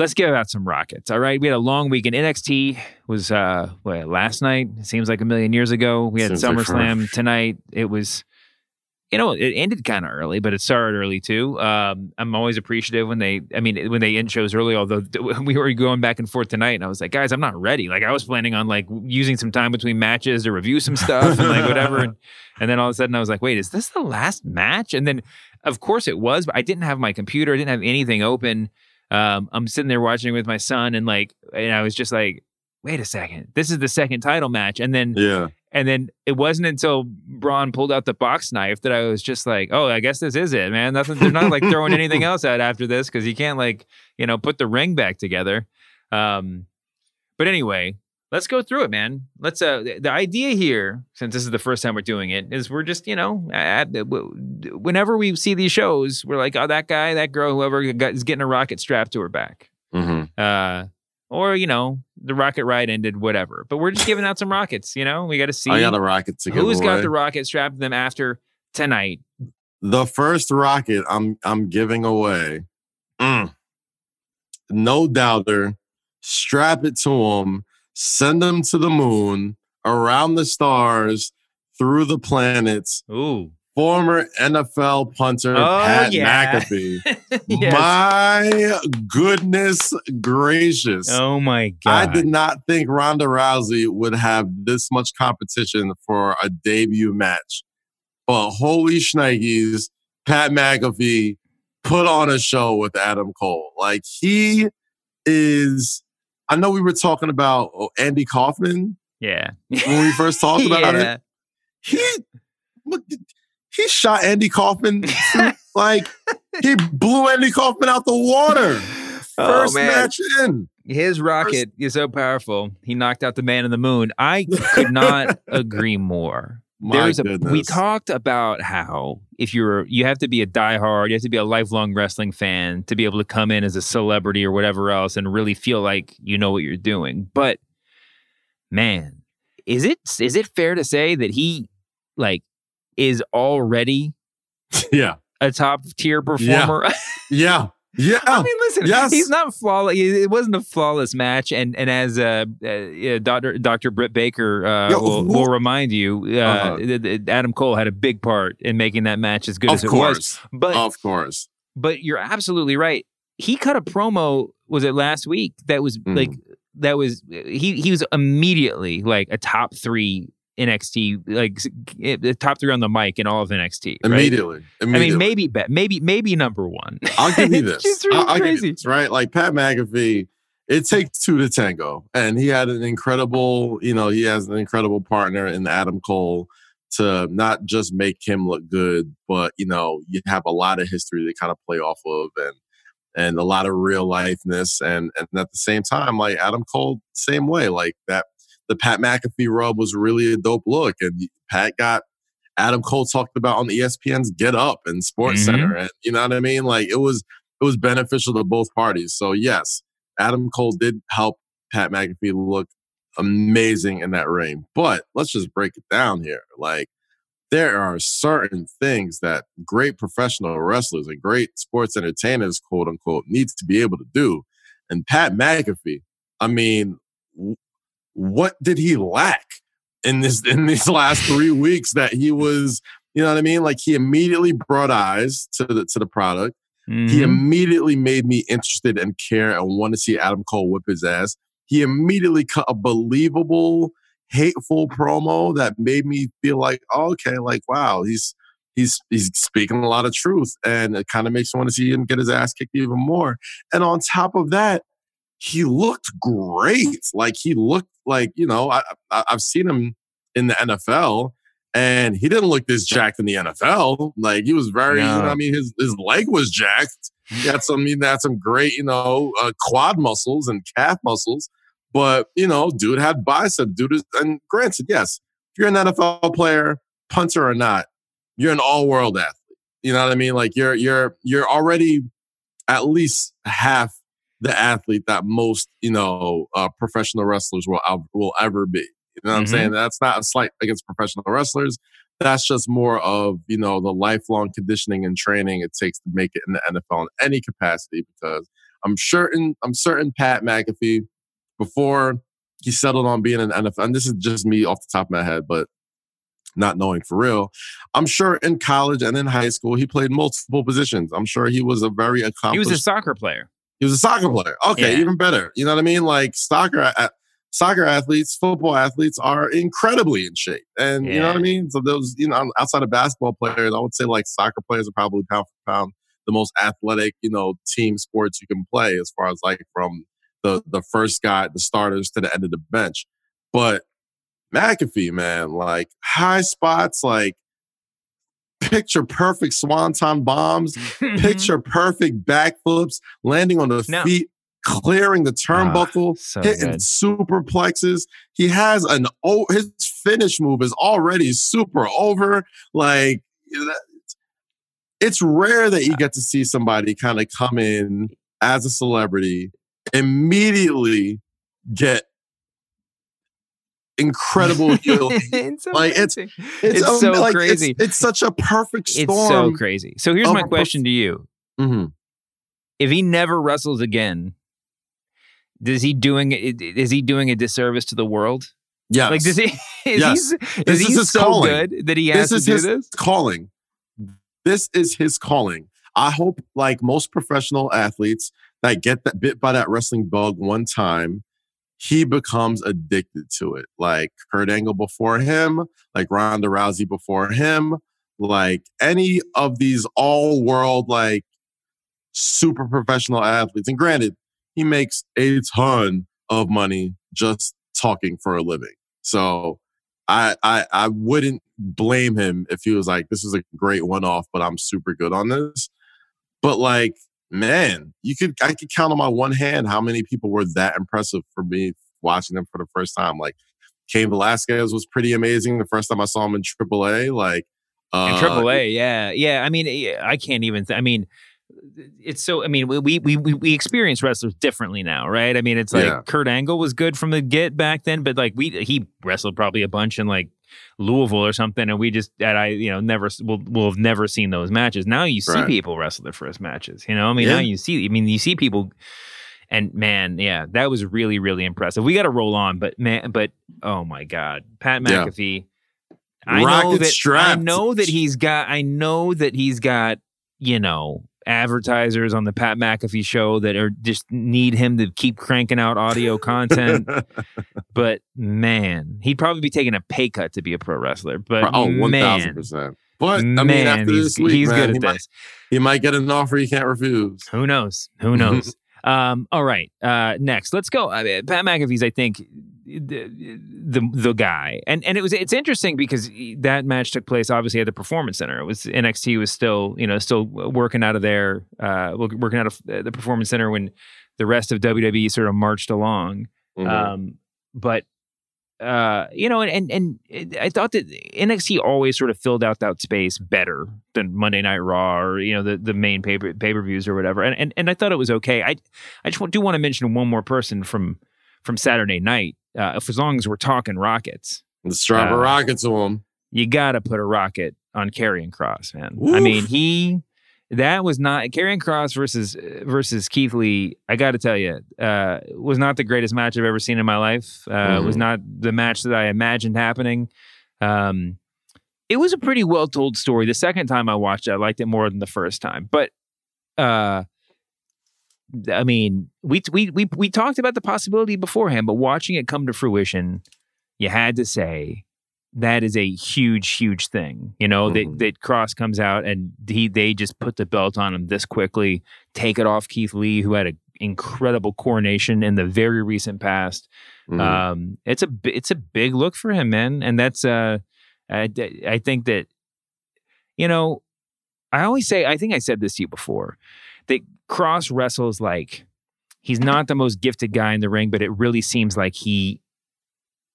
Let's give out some rockets. All right. We had a long week in NXT was uh what, last night. It seems like a million years ago. We had Seems like SummerSlam tonight. It was you know, it ended kind of early, but it started early too. Um, I'm always appreciative when they, I mean, when they end shows early. Although we were going back and forth tonight, and I was like, guys, I'm not ready. Like I was planning on like using some time between matches to review some stuff and like whatever. And, and then all of a sudden, I was like, wait, is this the last match? And then, of course, it was. But I didn't have my computer. I didn't have anything open. Um, I'm sitting there watching with my son, and like, and I was just like, wait a second, this is the second title match, and then Yeah. and then it wasn't until Braun pulled out the box knife that I was just like, oh, I guess this is it, man. Nothing. They're not like throwing anything else out after this because you can't like you know put the ring back together. Um, but anyway, let's go through it, man. Let's. Uh, the, idea here, since this is the first time we're doing it, is we're just you know, at, whenever we see these shows, we're like, oh, that guy, that girl, whoever got, is getting a rocket strapped to her back. Mm-hmm. Uh, or you know, the rocket ride ended, whatever. But we're just giving out some rockets. You know, we got to see. I got a rocket to Who's got the rocket strapped to them after tonight? the first rocket I'm I'm giving away. Mm. No doubter. Strap it to him. Send them to the moon, around the stars, through the planets. Ooh. Former NFL punter Oh, Pat yeah. McAfee. Yes. My goodness gracious. Oh my God. I did not think Ronda Rousey would have this much competition for a debut match. But holy shnikes, Pat McAfee put on a show with Adam Cole. Like he is, I know we were talking about oh, Andy Kaufman yeah. when we first talked about yeah. it. He, look, he shot Andy Kaufman like he blew Andy Kaufman out the water. Oh, first Oh, match in. His rocket is so powerful. He knocked out the man in the moon. I could not agree more. My There's a, we talked about how if you're you have to be a diehard, you have to be a lifelong wrestling fan to be able to come in as a celebrity or whatever else and really feel like you know what you're doing. But man, is it is it fair to say that he like is already Yeah. a top tier performer? Yeah. Yeah. I mean, listen, Yes. he's not flawless. It wasn't a flawless match, and and as uh, uh, Doctor Doctor Britt Baker uh, Yo, will, will remind you, uh, Uh-huh. Adam Cole had a big part in making that match as good of as it course. was. But of course. but you're absolutely right. He cut a promo. Was it last week? That was Mhm. like that was he he was immediately like a top three NXT like eh, top three on the mic in all of NXT. right? Immediately. I mean, maybe be- maybe maybe number one. I'll give you It's this. just really I'll, I'll give you this, right? Like Pat McAfee, it takes two to tango. And he had an incredible, you know, he has an incredible partner in Adam Cole to not just make him look good, but you know, you have a lot of history to kind of play off of and and a lot of real lifeness and and at the same time, like Adam Cole, same way. Like that the Pat McAfee rub was really a dope look. And Pat got Adam Cole talked about on the ESPN's Get Up and Sports Mhm. Center. And you know what I mean? Like it was it was beneficial to both parties. So yes, Adam Cole did help Pat McAfee look amazing in that ring. But let's just break it down here. Like there are certain things that great professional wrestlers and great sports entertainers, quote unquote, needs to be able to do. And Pat McAfee, I mean, what did he lack in this in these last three weeks that he was, you know what I mean? Like he immediately brought eyes to the to the product. He Mhm. immediately made me interested and care and want to see Adam Cole whip his ass. He immediately cut a believable hateful promo that made me feel like, oh, okay, like wow, he's he's he's speaking a lot of truth, and it kind of makes me want to see him get his ass kicked even more. And on top of that, he looked great. Like he looked like you know I, I I've seen him in the NFL. And he didn't look this jacked in the NFL. Like he was very, No. you know, I mean, his his leg was jacked. He had some, he had some great, you know, uh, quad muscles and calf muscles. But you know, dude had bicep. Dude is, and granted, yes, if you're an NFL player, punter or not, you're an all-world athlete. You know what I mean? Like you're you're you're already at least half the athlete that most you know uh, professional wrestlers will will ever be. You know what I'm Mhm. saying? That's not a slight against professional wrestlers. That's just more of you know the lifelong conditioning and training it takes to make it in the NFL in any capacity. Because I'm certain I'm certain Pat McAfee before he settled on being an NFL, and this is just me off the top of my head, but not knowing for real. I'm sure in college and in high school he played multiple positions. I'm sure he was a very accomplished. He was a soccer player. He was a soccer player. Okay, Yeah. even better. You know what I mean? Like soccer, soccer athletes, football athletes are incredibly in shape, and you know what I mean. So those, you know, outside of basketball players, I would say like soccer players are probably pound for pound the most athletic, you know, team sports you can play as far as like from the the first guy, the starters to the end of the bench. But McAfee, man, like high spots, like picture perfect swanton bombs, picture perfect backflips, landing on the No. feet, clearing the turnbuckle, ah, so hitting good. superplexes. He has an oh, his finish move is already super over. Like it's rare that you get to see somebody kind of come in as a celebrity, immediately get incredible heel. it's like it's it's, It's so like, crazy. It's, it's such a perfect storm. It's so crazy. So here's my question to you: Mhm. If he never wrestles again, does he doing is he doing a disservice to the world? Yeah. Like does he? Is Yes. he, This is he his so calling. good that he has this is to do his this? calling. This is his calling. I hope, like most professional athletes that get that bit by that wrestling bug one time, he becomes addicted to it. Like Kurt Angle before him, like Ronda Rousey before him, like any of these all world, like super professional athletes. And granted, he makes a ton of money just talking for a living. So I, I I wouldn't blame him if he was like, this is a great one off, but I'm super good on this. But like, man, you could I could count on my one hand how many people were that impressive for me watching them for the first time. Like Cain Velasquez was pretty amazing the first time I saw him in AAA. Like In uh, Triple A, yeah, yeah. I mean, I can't even. Th- I mean, it's so. I mean, we we we we experience wrestlers differently now, right? I mean, it's like Yeah. Kurt Angle was good from the get back then, but like we he wrestled probably a bunch in like Louisville or something, and we just that I you know never will will have never seen those matches. Now you see Right. people wrestle their first matches. You know, I mean, now you see. I mean, you see people. And man, yeah, that was really, really impressive. We got to roll on, but man, but oh my God, Pat Yeah. McAfee. I know that I know that he's got. I know that he's got. You know, advertisers on the Pat McAfee show that are just need him to keep cranking out audio content. but man, he'd probably be taking a pay cut to be a pro wrestler. But oh, one thousand percent. But I mean, man, after he's, this week, he's man, good he at might, this. he might get an offer he can't refuse. Who knows? Who knows? um, all right. Uh, next, let's go. I mean, Pat McAfee's, I think, the, the the guy, and and it was it's interesting because that match took place obviously at the Performance Center. It was NXT was still you know still working out of there, uh, working out of the Performance Center when the rest of WWE sort of marched along. Mhm. Um, but uh, you know, and, and and I thought that NXT always sort of filled out that space better than Monday Night Raw or you know the the main pay pay per views or whatever. And, and and I thought it was okay. I I just do want to mention one more person from from Saturday night. Uh, if as long as we're talking Rockets, Let's drop a Uh, rocket to him. you got to put a rocket on Karrion Kross, man. I mean, he that was not Karrion Kross versus versus Keith Lee. I got to tell you, uh, was not the greatest match I've ever seen in my life. Uh, Was Mhm. not the match that I imagined happening. Um, it was a pretty well told story. The second time I watched it, I liked it more than the first time. But uh, I mean, we we we we talked about the possibility beforehand, but watching it come to fruition, you had to say that is a huge, huge thing. You know Mhm. that that Kross comes out and he they just put the belt on him this quickly, take it off Keith Lee, who had an incredible coronation in the very recent past. Mhm. Um, it's a it's a big look for him, man, and that's uh, I I think that you know, I always say I think I said this to you before that Kross wrestles like he's not the most gifted guy in the ring, but it really seems like he.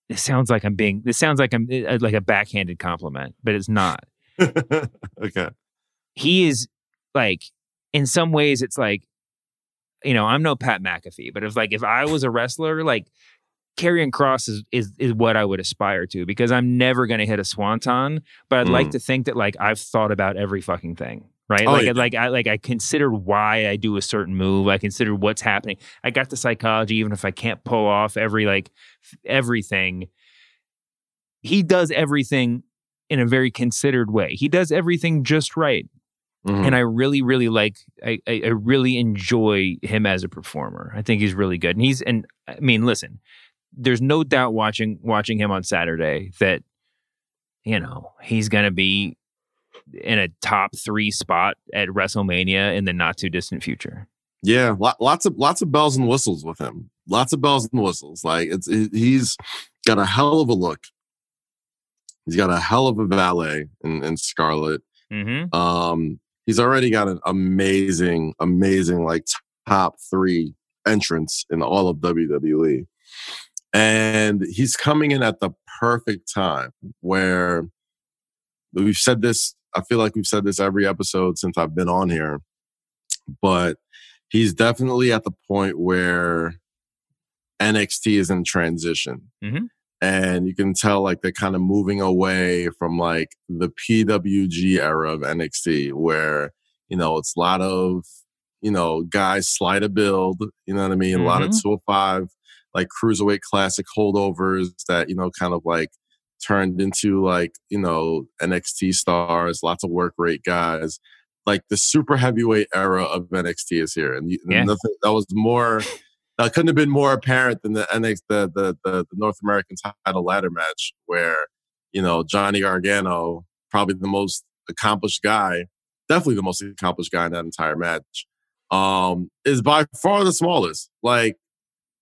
It sounds like I'm being. This sounds like I'm uh, like a backhanded compliment, but it's not. okay. He is like, in some ways, it's like, you know, I'm no Pat McAfee, but if like if I was a wrestler, like Karrion Kross is is is what I would aspire to because I'm never going to hit a swanton, but I'd like Mm. to think that like I've thought about every fucking thing. Right, Oh, like yeah. like I like I considered why I do a certain move. I considered what's happening. I got the psychology, even if I can't pull off every like everything. He does everything in a very considered way. He does everything just right, Mhm. and I really, really like. I, I I really enjoy him as a performer. I think he's really good, and he's and I mean, listen, there's no doubt watching watching him on Saturday that you know he's gonna be in a top three spot at WrestleMania in the not too distant future. Yeah, lo- lots of lots of bells and whistles with him. Lots of bells and whistles. Like it's it- he's got a hell of a look. He's got a hell of a valet in, in Scarlet. Mm-hmm. Um, he's already got an amazing, amazing like top three entrance in all of WWE, and he's coming in at the perfect time where we've said this. I feel like we've said this every episode since I've been on here, but he's definitely at the point where NXT is in transition. Mhm. And you can tell like they're kind of moving away from like the PWG era of NXT where, you know, it's a lot of, you know, guys slide a build, you know what I mean? A lot of Mhm. 205 like cruiserweight classic holdovers that, you know, kind of like turned into like, you know, NXT stars, lots of work rate guys. Like the super heavyweight era of NXT is here. And, Yeah. nothing that was more that couldn't have been more apparent than the NXT the the the, the North American title ladder match where, you know, Johnny Gargano, probably the most accomplished guy, definitely the most accomplished guy in that entire match, um, is by far the smallest. Like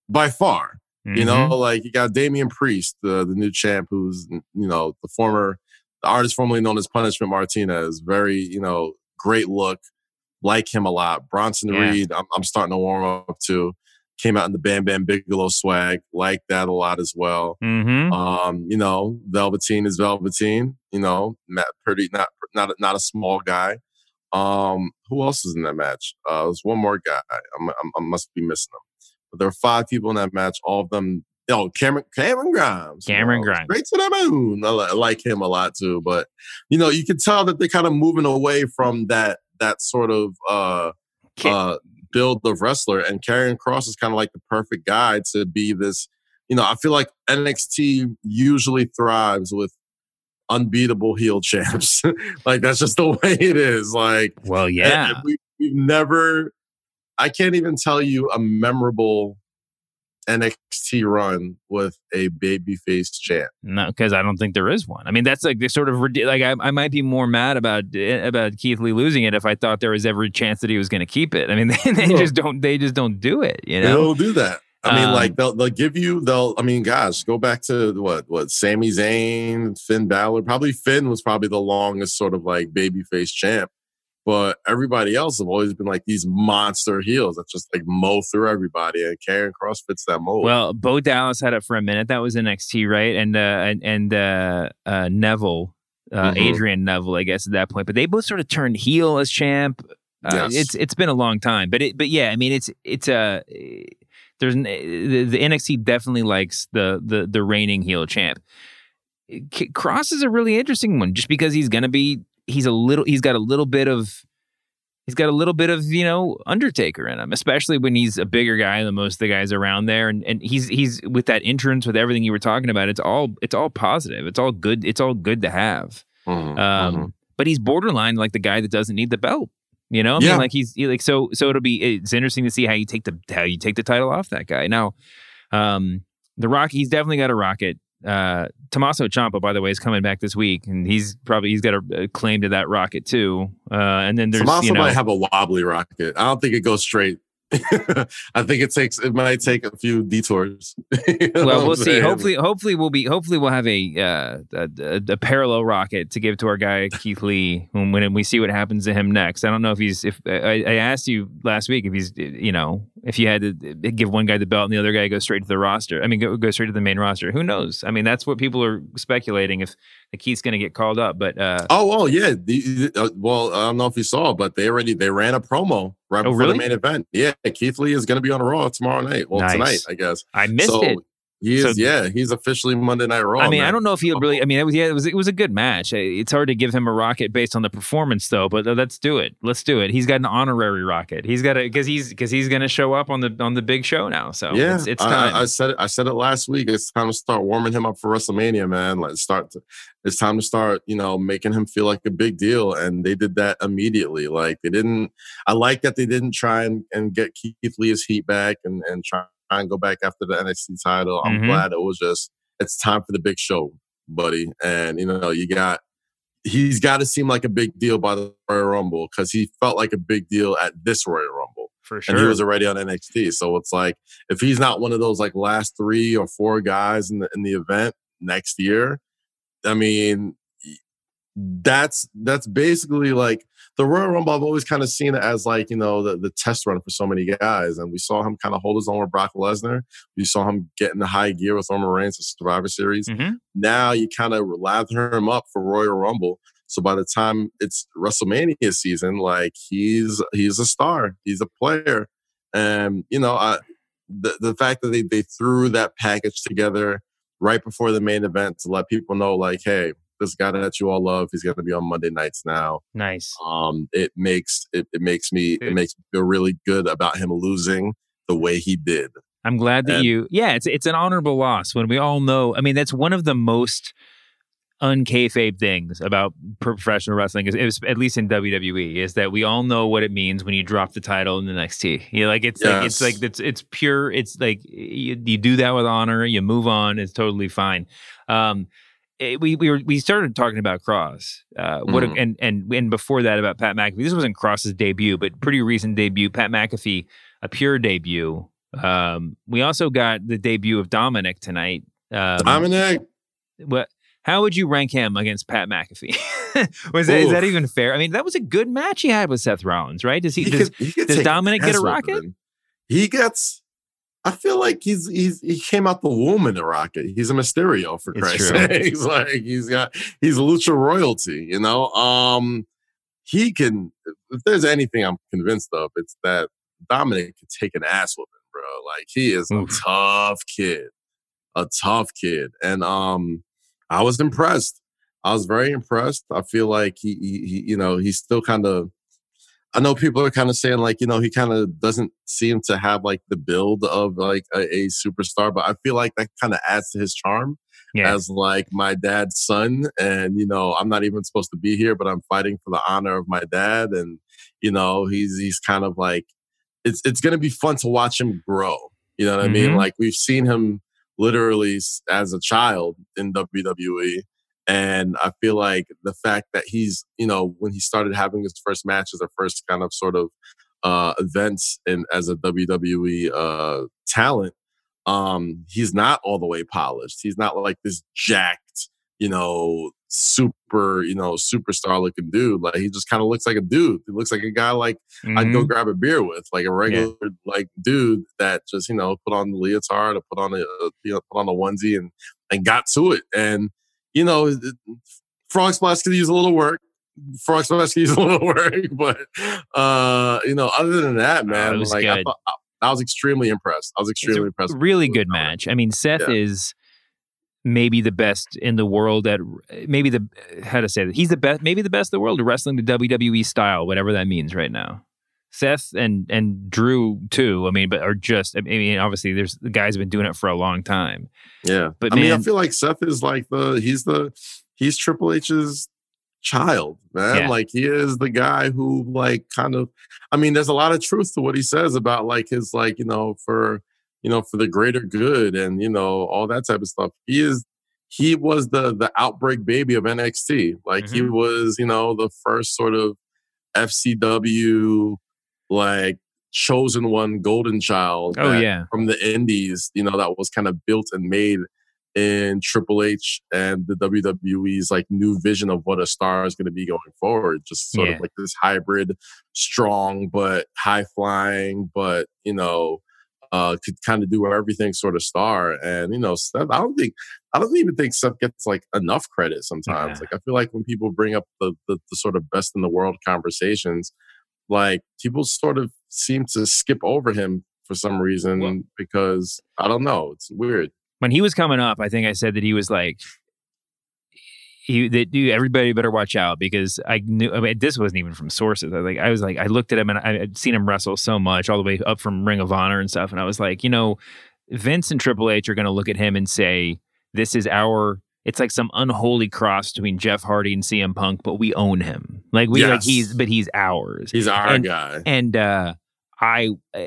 by far. You know, Mhm. like you got Damian Priest, the the new champ, who's you know the former the artist formerly known as Punishment Martinez. Very you know great look, like him a lot. Bronson Yeah. Reed, I'm, I'm starting to warm up to. Came out in the Bam Bam Bigelow swag, like that a lot as well. Mhm. Um, you know, Velveteen is Velveteen. You know, Matt Pretty, not not a- not a small guy. Um, who else is in that match? Uh, there's one more guy. I'm, I'm, I must be missing them. But there are five people in that match. All of them. Oh, Cameron Cameron Grimes. you Cameron know, Grimes. Straight to the moon. I, li- I like him a lot too. But you know, you can tell that they're kind of moving away from that that sort of uh uh build of wrestler. And Karrion Kross is kind of like the perfect guy to be this. You know, I feel like NXT usually thrives with unbeatable heel champs. like that's just the way it is. Like Well, yeah. we, we've never, I can't even tell you a memorable NXT run with a babyface champ. No, because I don't think there is one. I mean, that's like the sort of like I, I might be more mad about eh, about Keith Lee losing it if I thought there was every chance that he was going to keep it. I mean, they, they No. just don't they just don't do it. You know, They'll do that. I mean, Um, like they'll they'll give you they'll. I mean, gosh, go back to what what Sami Zayn, Finn Balor. Probably Finn was probably the longest sort of like babyface champ, but everybody else have always been like these monster heels that just like mow through everybody. And Karrion Kross fits that mold. Well, Bo Dallas had it for a minute. That was NXT, right? And uh, and, and uh, uh, Neville, uh, Mhm. Adrian Neville, I guess at that point. But they both sort of turned heel as champ. Uh, Yes. It's it's been a long time, but it but yeah, I mean it's it's a there's an, the, the NXT definitely likes the the the reigning heel champ. K- Kross is a really interesting one, just because he's gonna be he's a little he's got a little bit of he's got a little bit of you know Undertaker in him, especially when he's a bigger guy than most of the guys around there, and and he's he's with that entrance with everything you were talking about. It's all it's all positive. It's all good. It's all good to have. Mhm, Um, mhm. But he's borderline like the guy that doesn't need the belt. You know, I Yeah. mean, like he's he- like so. So it'll be it's interesting to see how you take the how you take the title off that guy. Now, um, the Rock he's definitely got a rocket. Uh, Tommaso Ciampa, by the way, is coming back this week, and he's probably he's got a, claim to that rocket too. Uh, and then there's Tommaso you know, might have a wobbly rocket. I don't think it goes straight. I think it takes it might take a few detours. You know well, we'll see. Hopefully, hopefully we'll be hopefully we'll have a uh, a, a, parallel rocket to give to our guy Keith Lee when, when we see what happens to him next. I don't know if he's if I, I asked you last week if he's you know if you had to give one guy the belt and the other guy go straight to the roster. I mean, go, go straight to the main roster. Who knows? I mean, that's what people are speculating if Keith's going to get called up. But uh, Oh, well, yeah. The, uh, well, I don't know if you saw, but they already they ran a promo right Oh, before really? the main event. Yeah, Keith Lee is going to be on Raw tomorrow night. Well, Nice. tonight, I guess. I missed so it. He is, So- yeah, he's officially Monday Night Raw. I mean, man. I don't know if he really. I mean, it was yeah, it was it was a good match. It's hard to give him a rocket based on the performance, though. But uh, let's do it. Let's do it. He's got an honorary rocket. He's got a because he's because he's going to show up on the on the big show now. So yeah, it's, it's time. I, I said it. I said it last week. It's time to start warming him up for WrestleMania, man. Like start. To, it's time to start. You know, making him feel like a big deal, and they did that immediately. Like they didn't. I like that they didn't try and, and get Keith Lee's heat back and and try and go back after the NXT title. I'm Mhm. glad it was just. It's time for the big show, buddy. And you know, you got. He's got to seem like a big deal by the Royal Rumble because he felt like a big deal at this Royal Rumble for sure. and he was already on NXT. So it's like if he's not one of those like last three or four guys in the in the event next year, I mean, that's that's basically like the Royal Rumble. I've always kind of seen it as like you know the the test run for so many guys, and we saw him kind of hold his own with Brock Lesnar. We saw him get in the high gear with Roman Reigns at Survivor Series. Mhm. Now you kind of lather him up for Royal Rumble. So by the time it's WrestleMania season, like he's he's a star, he's a player, and you know, I, the the fact that they they threw that package together right before the main event to let people know, like, hey, this guy that you all love, he's going to be on Monday nights now. nice. Um, it makes it, it makes me it makes me feel really good about him losing the way he did. I'm glad that And- you. Yeah, it's it's an honorable loss when we all know. I mean, that's one of the most unkayfabe things about professional wrestling is, is at least in WWE is that we all know what it means when you drop the title in the next NXT. You know, like it's like it's like it's it's pure. It's like you, you do that with honor. You move on. It's totally fine. Um, it- we we were, we started talking about Kross. Uh, what a- Mhm. and and and before that about Pat McAfee. This wasn't Kross's debut, but pretty recent debut. Pat McAfee, a pure debut. Um, we also got the debut of Dominic tonight. Um, Dominic, what? How would you rank him against Pat McAfee? was that, is that Oof. even fair? I mean, that was a good match he had with Seth Rollins, right? Does he? he does, could- he does Dominic get a rocket? He gets. I feel like he's he's he came out the womb in the rocket. He's a Mysterio for Christ's sake. He's like he's got he's lucha royalty. You know, um, he can. If there's anything I'm convinced of, it's that Dominic can take an ass whooping, bro. Like he is Oof. a tough kid, a tough kid, and um, I was impressed. I was very impressed. I feel like he, he, he you know, he's still kind of. I know people are kind of saying like, you know, he kind of doesn't seem to have like the build of like a, a superstar, but I feel like that kind of adds to his charm Yeah. as like my dad's son, and you know, I'm not even supposed to be here, but I'm fighting for the honor of my dad, and you know, he's he's kind of like, it's it's gonna be fun to watch him grow. You know what I mean? Mhm. Like we've seen him literally as a child in WWE. And I feel like the fact that he's, you know, when he started having his first matches or first kind of sort of uh events in as a WWE uh talent, um, he's not all the way polished. He's not like this jacked, you know, super, you know, superstar looking dude. Like he just kind of looks like a dude. He looks like a guy like I'd go Mhm. grab a beer with, like a regular like dude that just you know put on the leotard or put on a uh, you know put on a onesie and and got to it. And you know, Frog Splash could use a little work. Frog Splash could use a little work, but uh, you know, other than that, man, Oh, like I, thought, I, was extremely impressed. I was extremely impressed. really good match. I mean, Seth Yeah. is maybe the best in the world at maybe the how to say that he's the best maybe the best in the world at wrestling the WWE style, whatever that means right now. Seth and and Drew too. I mean, but are just I mean, obviously there's the guys been doing it for a long time. Yeah, But I mean, I feel like Seth is like the he's the he's Triple H's child, man. Yeah. Like he is the guy who like kind of. I mean, there's a lot of truth to what he says about like his like you know for you know for the greater good and you know all that type of stuff. He is he was the the outbreak baby of NXT. Like mm-hmm. he was, you know, the first sort of FCW like chosen one golden child. Oh yeah, from the Indies, you know, that was kind of built and made in Triple H and the WWE's like new vision of what a star is going to be going forward. Just sort yeah. of like this hybrid, strong but high flying, but you know, uh, could kind of do everything sort of star. And you know, Seth, I don't think I don't even think Seth gets like enough credit sometimes. Yeah. Like I feel like when people bring up the, the the sort of best in the world conversations, like people sort of seem to skip over him for some reason well, because I don't know. It's weird when he was coming up, I think I said that he was like, he that dude, everybody better watch out because I knew I mean, this wasn't even from sources. I like I was like I looked at him and I had seen him wrestle so much all the way up from Ring of Honor and stuff, and I was like, you know, Vince and Triple H are going to look at him and say, "This is our." It's like some unholy cross between Jeff Hardy and CM Punk, but we own him. Like we yes. like he's, but he's ours. He's our and, guy. And uh, I uh,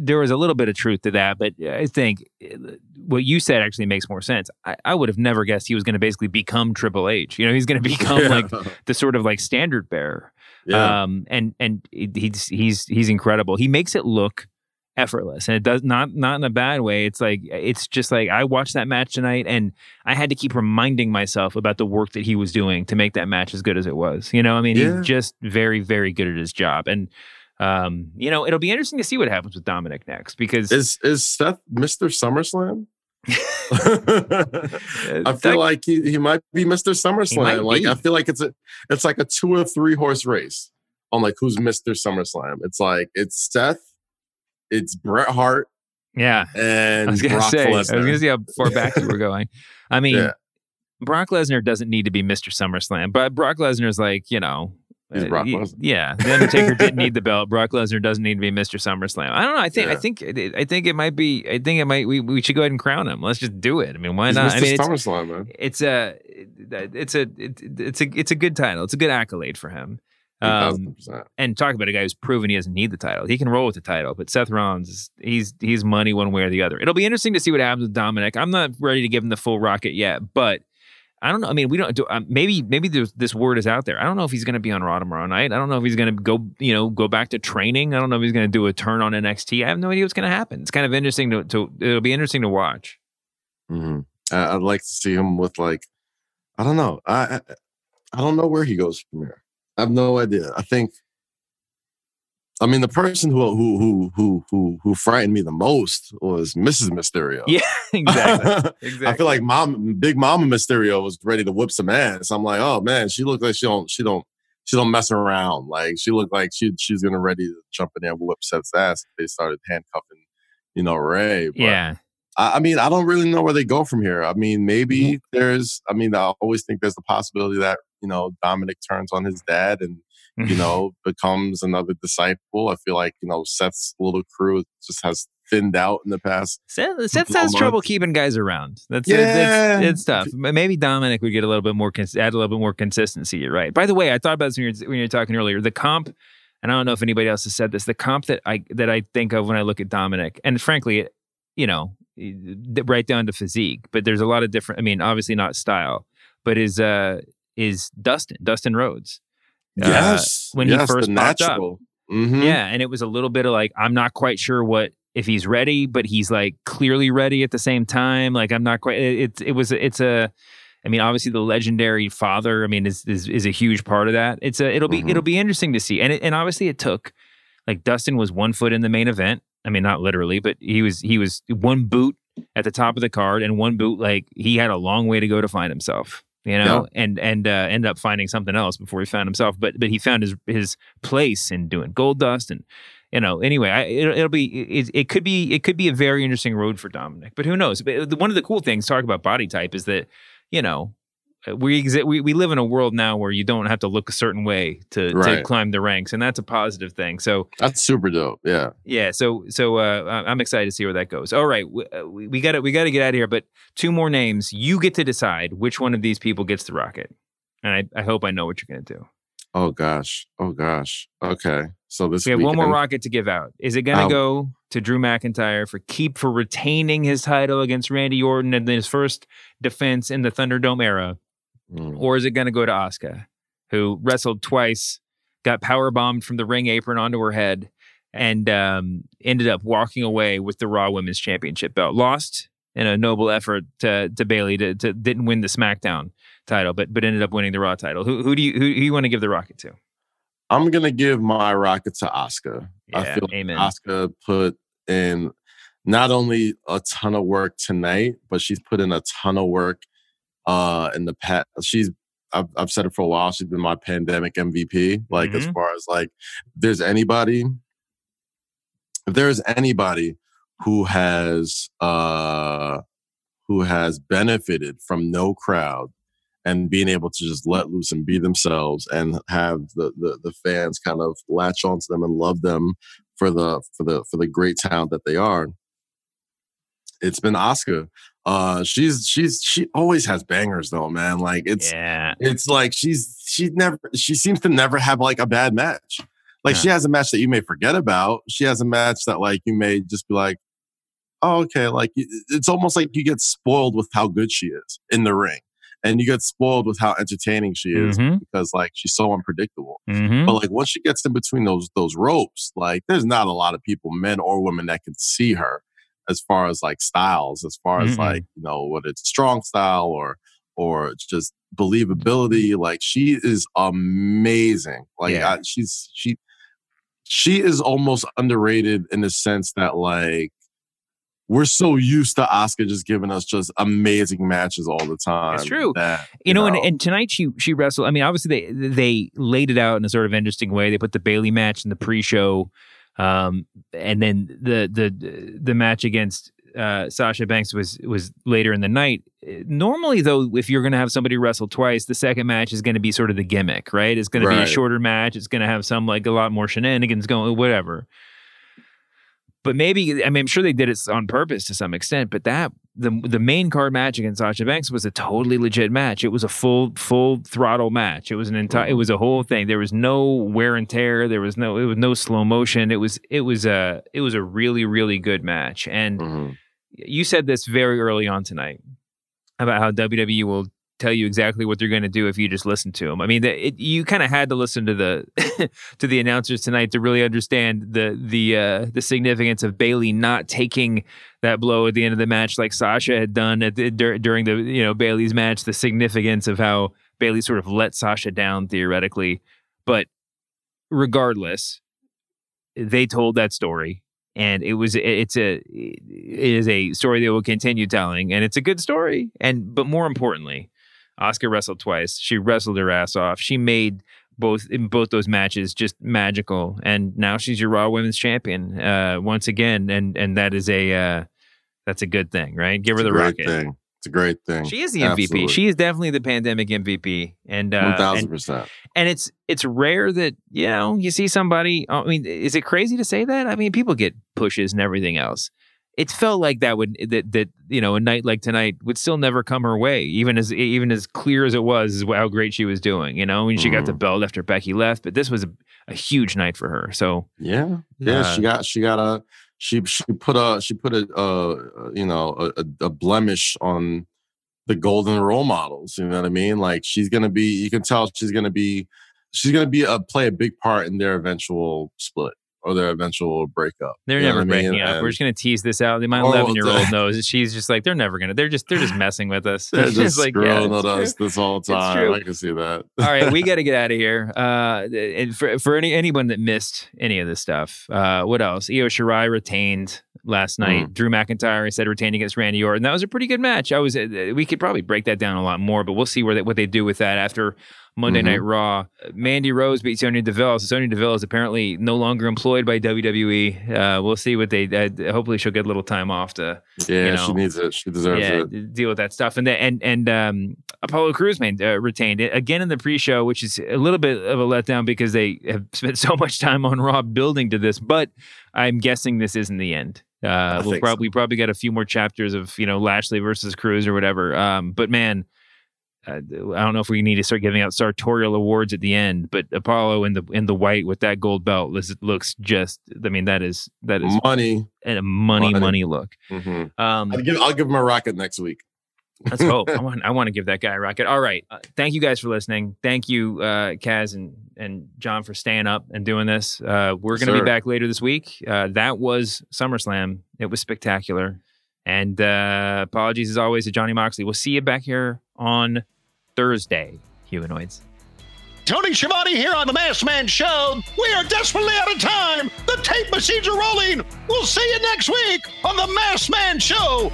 there was a little bit of truth to that, but I think uh, what you said actually makes more sense. I, I would have never guessed he was going to basically become Triple H. You know, he's going to become yeah. like the sort of like standard bearer. Yeah. Um, and and he's he's he's incredible. He makes it look effortless, and it does not not in a bad way. It's like it's just like I watched that match tonight, and I had to keep reminding myself about the work that he was doing to make that match as good as it was. You know, I mean, yeah. he's just very very good at his job, and um, you know, it'll be interesting to see what happens with Dominic next because is is Seth Mr. SummerSlam? I feel like he, he might be Mr. SummerSlam. Like be. I feel like it's a it's like a two or three horse race on like who's Mr. SummerSlam. It's like it's Seth, it's Bret Hart, yeah, and I was gonna Brock say Lesnar. I was gonna see how far back you were going. I mean, yeah. Brock Lesnar doesn't need to be Mr. SummerSlam, but Brock Lesnar is like you know He's uh, Brock Lesnar. Yeah, the Undertaker didn't need the belt. Brock Lesnar doesn't need to be Mr. SummerSlam. I don't know. I think. Yeah. I think. I think it might be. I think it might. We, we should go ahead and crown him. Let's just do it. I mean, why He's not? Mr. I mean, SummerSlam, man. It's a. It's a. It's a. It's a good title. It's a good accolade for him. Um, and talk about a guy who's proven he doesn't need the title. He can roll with the title, but Seth Rollins, he's he's money one way or the other. It'll be interesting to see what happens with Dominic. I'm not ready to give him the full rocket yet, but I don't know. I mean, we don't do. Um, maybe maybe this word is out there. I don't know if he's going to be on Raw tomorrow night. I don't know if he's going to go you know go back to training. I don't know if he's going to do a turn on NXT. I have no idea what's going to happen. It's kind of interesting to, to it'll be interesting to watch. Mm-hmm. I'd like to see him with like I don't know. I, I I don't know where he goes from here. I have no idea. I think I mean, the person who who who who who who frightened me the most was Mrs. Mysterio. Yeah, exactly. exactly. I feel like mom, Big Mama Mysterio was ready to whip some ass. I'm like, oh man, she looked like she don't she don't she don't mess around. Like she looked like she she's gonna ready to jump in there and whip Seth's ass. If they started handcuffing, you know, Ray. But yeah. I, I mean, I don't really know where they go from here. I mean, maybe mm-hmm. there's. I mean, I always think there's the possibility that you know Dominic turns on his dad and you know, becomes another disciple. I feel like, you know, Seth's little crew just has thinned out in the past. Seth, Seth has trouble keeping guys around. That's yeah. it's, it's, it's, tough. Maybe Dominic would get a little bit more, add a little bit more consistency. You're right. By the way, I thought about this when you were, when you were talking earlier. The comp, and I don't know if anybody else has said this. The comp that I that I think of when I look at Dominic, and frankly, you know, right down to physique, but there's a lot of different. I mean, obviously not style, but is uh is Dustin Dustin Rhodes. Uh, yes, uh, when yes, he first popped up. Mm-hmm. Yeah, and it was a little bit of like I'm not quite sure what if he's ready, but he's like clearly ready at the same time. Like I'm not quite. It, it, it was it's a. I mean, obviously the legendary father. I mean, is is, is a huge part of that. It's a. It'll be mm-hmm. it'll be interesting to see, and it, and obviously it took. Like Dustin was one foot in the main event. I mean, not literally, but he was he was one boot at the top of the card and one boot. Like he had a long way to go to find himself you know, yeah. and and uh, end up finding something else before he found himself. But but he found his his place in doing Goldust, and you know. Anyway, I, it, it'll be it, it could be it could be a very interesting road for Dominic. But who knows? But one of the cool things talk about body type is that you know uh, we, exi- we we live in a world now where you don't have to look a certain way to, right. to climb the ranks, and that's a positive thing. So that's super dope. Yeah, yeah. So so uh, I'm excited to see where that goes. All right, uh, we, we got to we got to get out of here. But two more names. You get to decide which one of these people gets the rocket, and I, I hope I know what you're gonna do. Oh gosh. Oh gosh. Okay. So this we have one more rocket to give out. Is it going to Um, go to Drew McIntyre for keep for retaining his title against Randy Orton in his first defense in the Thunderdome era, Mm. or is it going to go to Asuka, who wrestled twice, got power bombed from the ring apron onto her head, and um, ended up walking away with the Raw Women's Championship belt? Lost in a noble effort to to Bayley to, to didn't win the SmackDown title, but but ended up winning the Raw title. Who who do you who, who you want to give the rocket to? I'm gonna give my rocket to Asuka. I Yeah, feel like amen. Asuka put in not only a ton of work tonight, but she's put in a ton of work uh in the past. She's I've, I've said it for a while. She's been my pandemic MVP. Like as Mhm. far as like, if there's anybody, if there's anybody who has uh who has benefited from no crowd and being able to just let loose and be themselves and have the, the the fans kind of latch onto them and love them for the for the for the great talent that they are. It's been Asuka. Uh she's she's she always has bangers though, man. Like it's yeah. it's like she's she never she seems to never have like a bad match. Like she has a match that you may forget about. She has a match that like you may just be like, oh, okay. Like it's almost like you get spoiled with how good she is in the ring. And you get spoiled with how entertaining she is Mhm. because like she's so unpredictable. Mhm. But like once she gets in between those those ropes, like there's not a lot of people, men or women, that can see her as far as like styles, as far as Mm-mm. like, you know, whether it's strong style or or just believability. Like she is amazing. Like Yeah. I, she's she she is almost underrated in the sense that like we're so used to Asuka just giving us just amazing matches all the time. It's true. that, You know, and, and tonight she she wrestled. I mean, obviously they they laid it out in a sort of interesting way. They put the Bayley match in the pre-show, um, and then the the the match against uh, Sasha Banks was was later in the night. Normally, though, if you're going to have somebody wrestle twice, the second match is going to be sort of the gimmick, right? It's going to be a shorter match. It's going to have some like a lot more shenanigans going, whatever. But maybe I mean I'm sure they did it on purpose to some extent. But that the the main card match against Sasha Banks was a totally legit match. It was a full full throttle match. It was an entire. It was a whole thing. There was no wear and tear. There was no it was no slow motion. It was it was a it was a really really good match. And Mm-hmm. you said this very early on tonight about how WWE will tell you exactly what they're going to do if you just listen to them. I mean, it, you kind of had to listen to the to the announcers tonight to really understand the the uh, the significance of Bayley not taking that blow at the end of the match like Sasha had done at the, dur- during the you know Bayley's match. The significance of how Bayley sort of let Sasha down theoretically, but regardless, they told that story and it was it's a it is a story they will continue telling and it's a good story and but more importantly Asuka wrestled twice she wrestled her ass off she made both in both those matches just magical and now she's your raw women's champion uh once again and and that is a uh that's a good thing right give her the rocket thing. It's a great thing. she is the MVP. Absolutely. She is definitely the pandemic MVP, and uh, one thousand and- percent. and it's it's rare that you know you see somebody i mean is it crazy to say that i mean people get pushes and everything else it felt like that would that that you know a night like tonight would still never come her way even as even as clear as it was is how great she was doing you know and she got the Mhm. belt after becky left but this was a, a huge night for her so Yeah, yeah. Uh, she got she got a she she put a she put a uh you know a, a, a blemish on the golden role models. You know what I mean? Like she's gonna be. You can tell she's gonna be. She's gonna be a play a big part in their eventual split or their eventual breakup. they're You never what I mean? breaking up we're just gonna tease this out my Oh, 11 year old knows she's just like they're never gonna they're just they're just messing with us They're just like yeah, screwing it's with true. us this whole time. I can see that. All right, we got to get out of here. Uh, and for for any anyone that missed any of this stuff, uh, what else? Io Shirai retained last night. Drew McIntyre I said retained against Randy Orton. That was a pretty good match. I was uh, we could probably break that down a lot more, but we'll see where they, what they do with that after Monday Mhm. Night Raw. Mandy Rose beat Sonya Deville. So Sonya Deville is apparently no longer employed by WWE. Uh, we'll see what they. Uh, hopefully, she'll get a little time off to Yeah, you she needs it. She deserves yeah, it. deal with that stuff. And and and um, Apollo Crews man uh, retained it again in the pre-show, which is a little bit of a letdown because they have spent so much time on Raw building to this. But I'm guessing this isn't the end. Uh, we'll probably probably got a few more chapters of you know Lashley versus Crews or whatever. Um, but man, I don't know if we need to start giving out sartorial awards at the end, but Apollo in the in the white with that gold belt looks, looks just. I mean, that is that is money and a money money, money look. Mm-hmm. Um, I'll give I'll give him a rocket next week. Let's hope. I want I want to give that guy a rocket. All right. Uh, thank you guys for listening. Thank you, uh, Kaz and and John for staying up and doing this. Uh, we're going to be back later this week. Uh, that was SummerSlam. It was spectacular. And uh, apologies as always to Johnny Moxley. We'll see you back here on Thursday, humanoids. Tony Schiavone here on the Masked Man Show. We are desperately out of time. The tape machines are rolling. We'll see you next week on the Masked Man Show.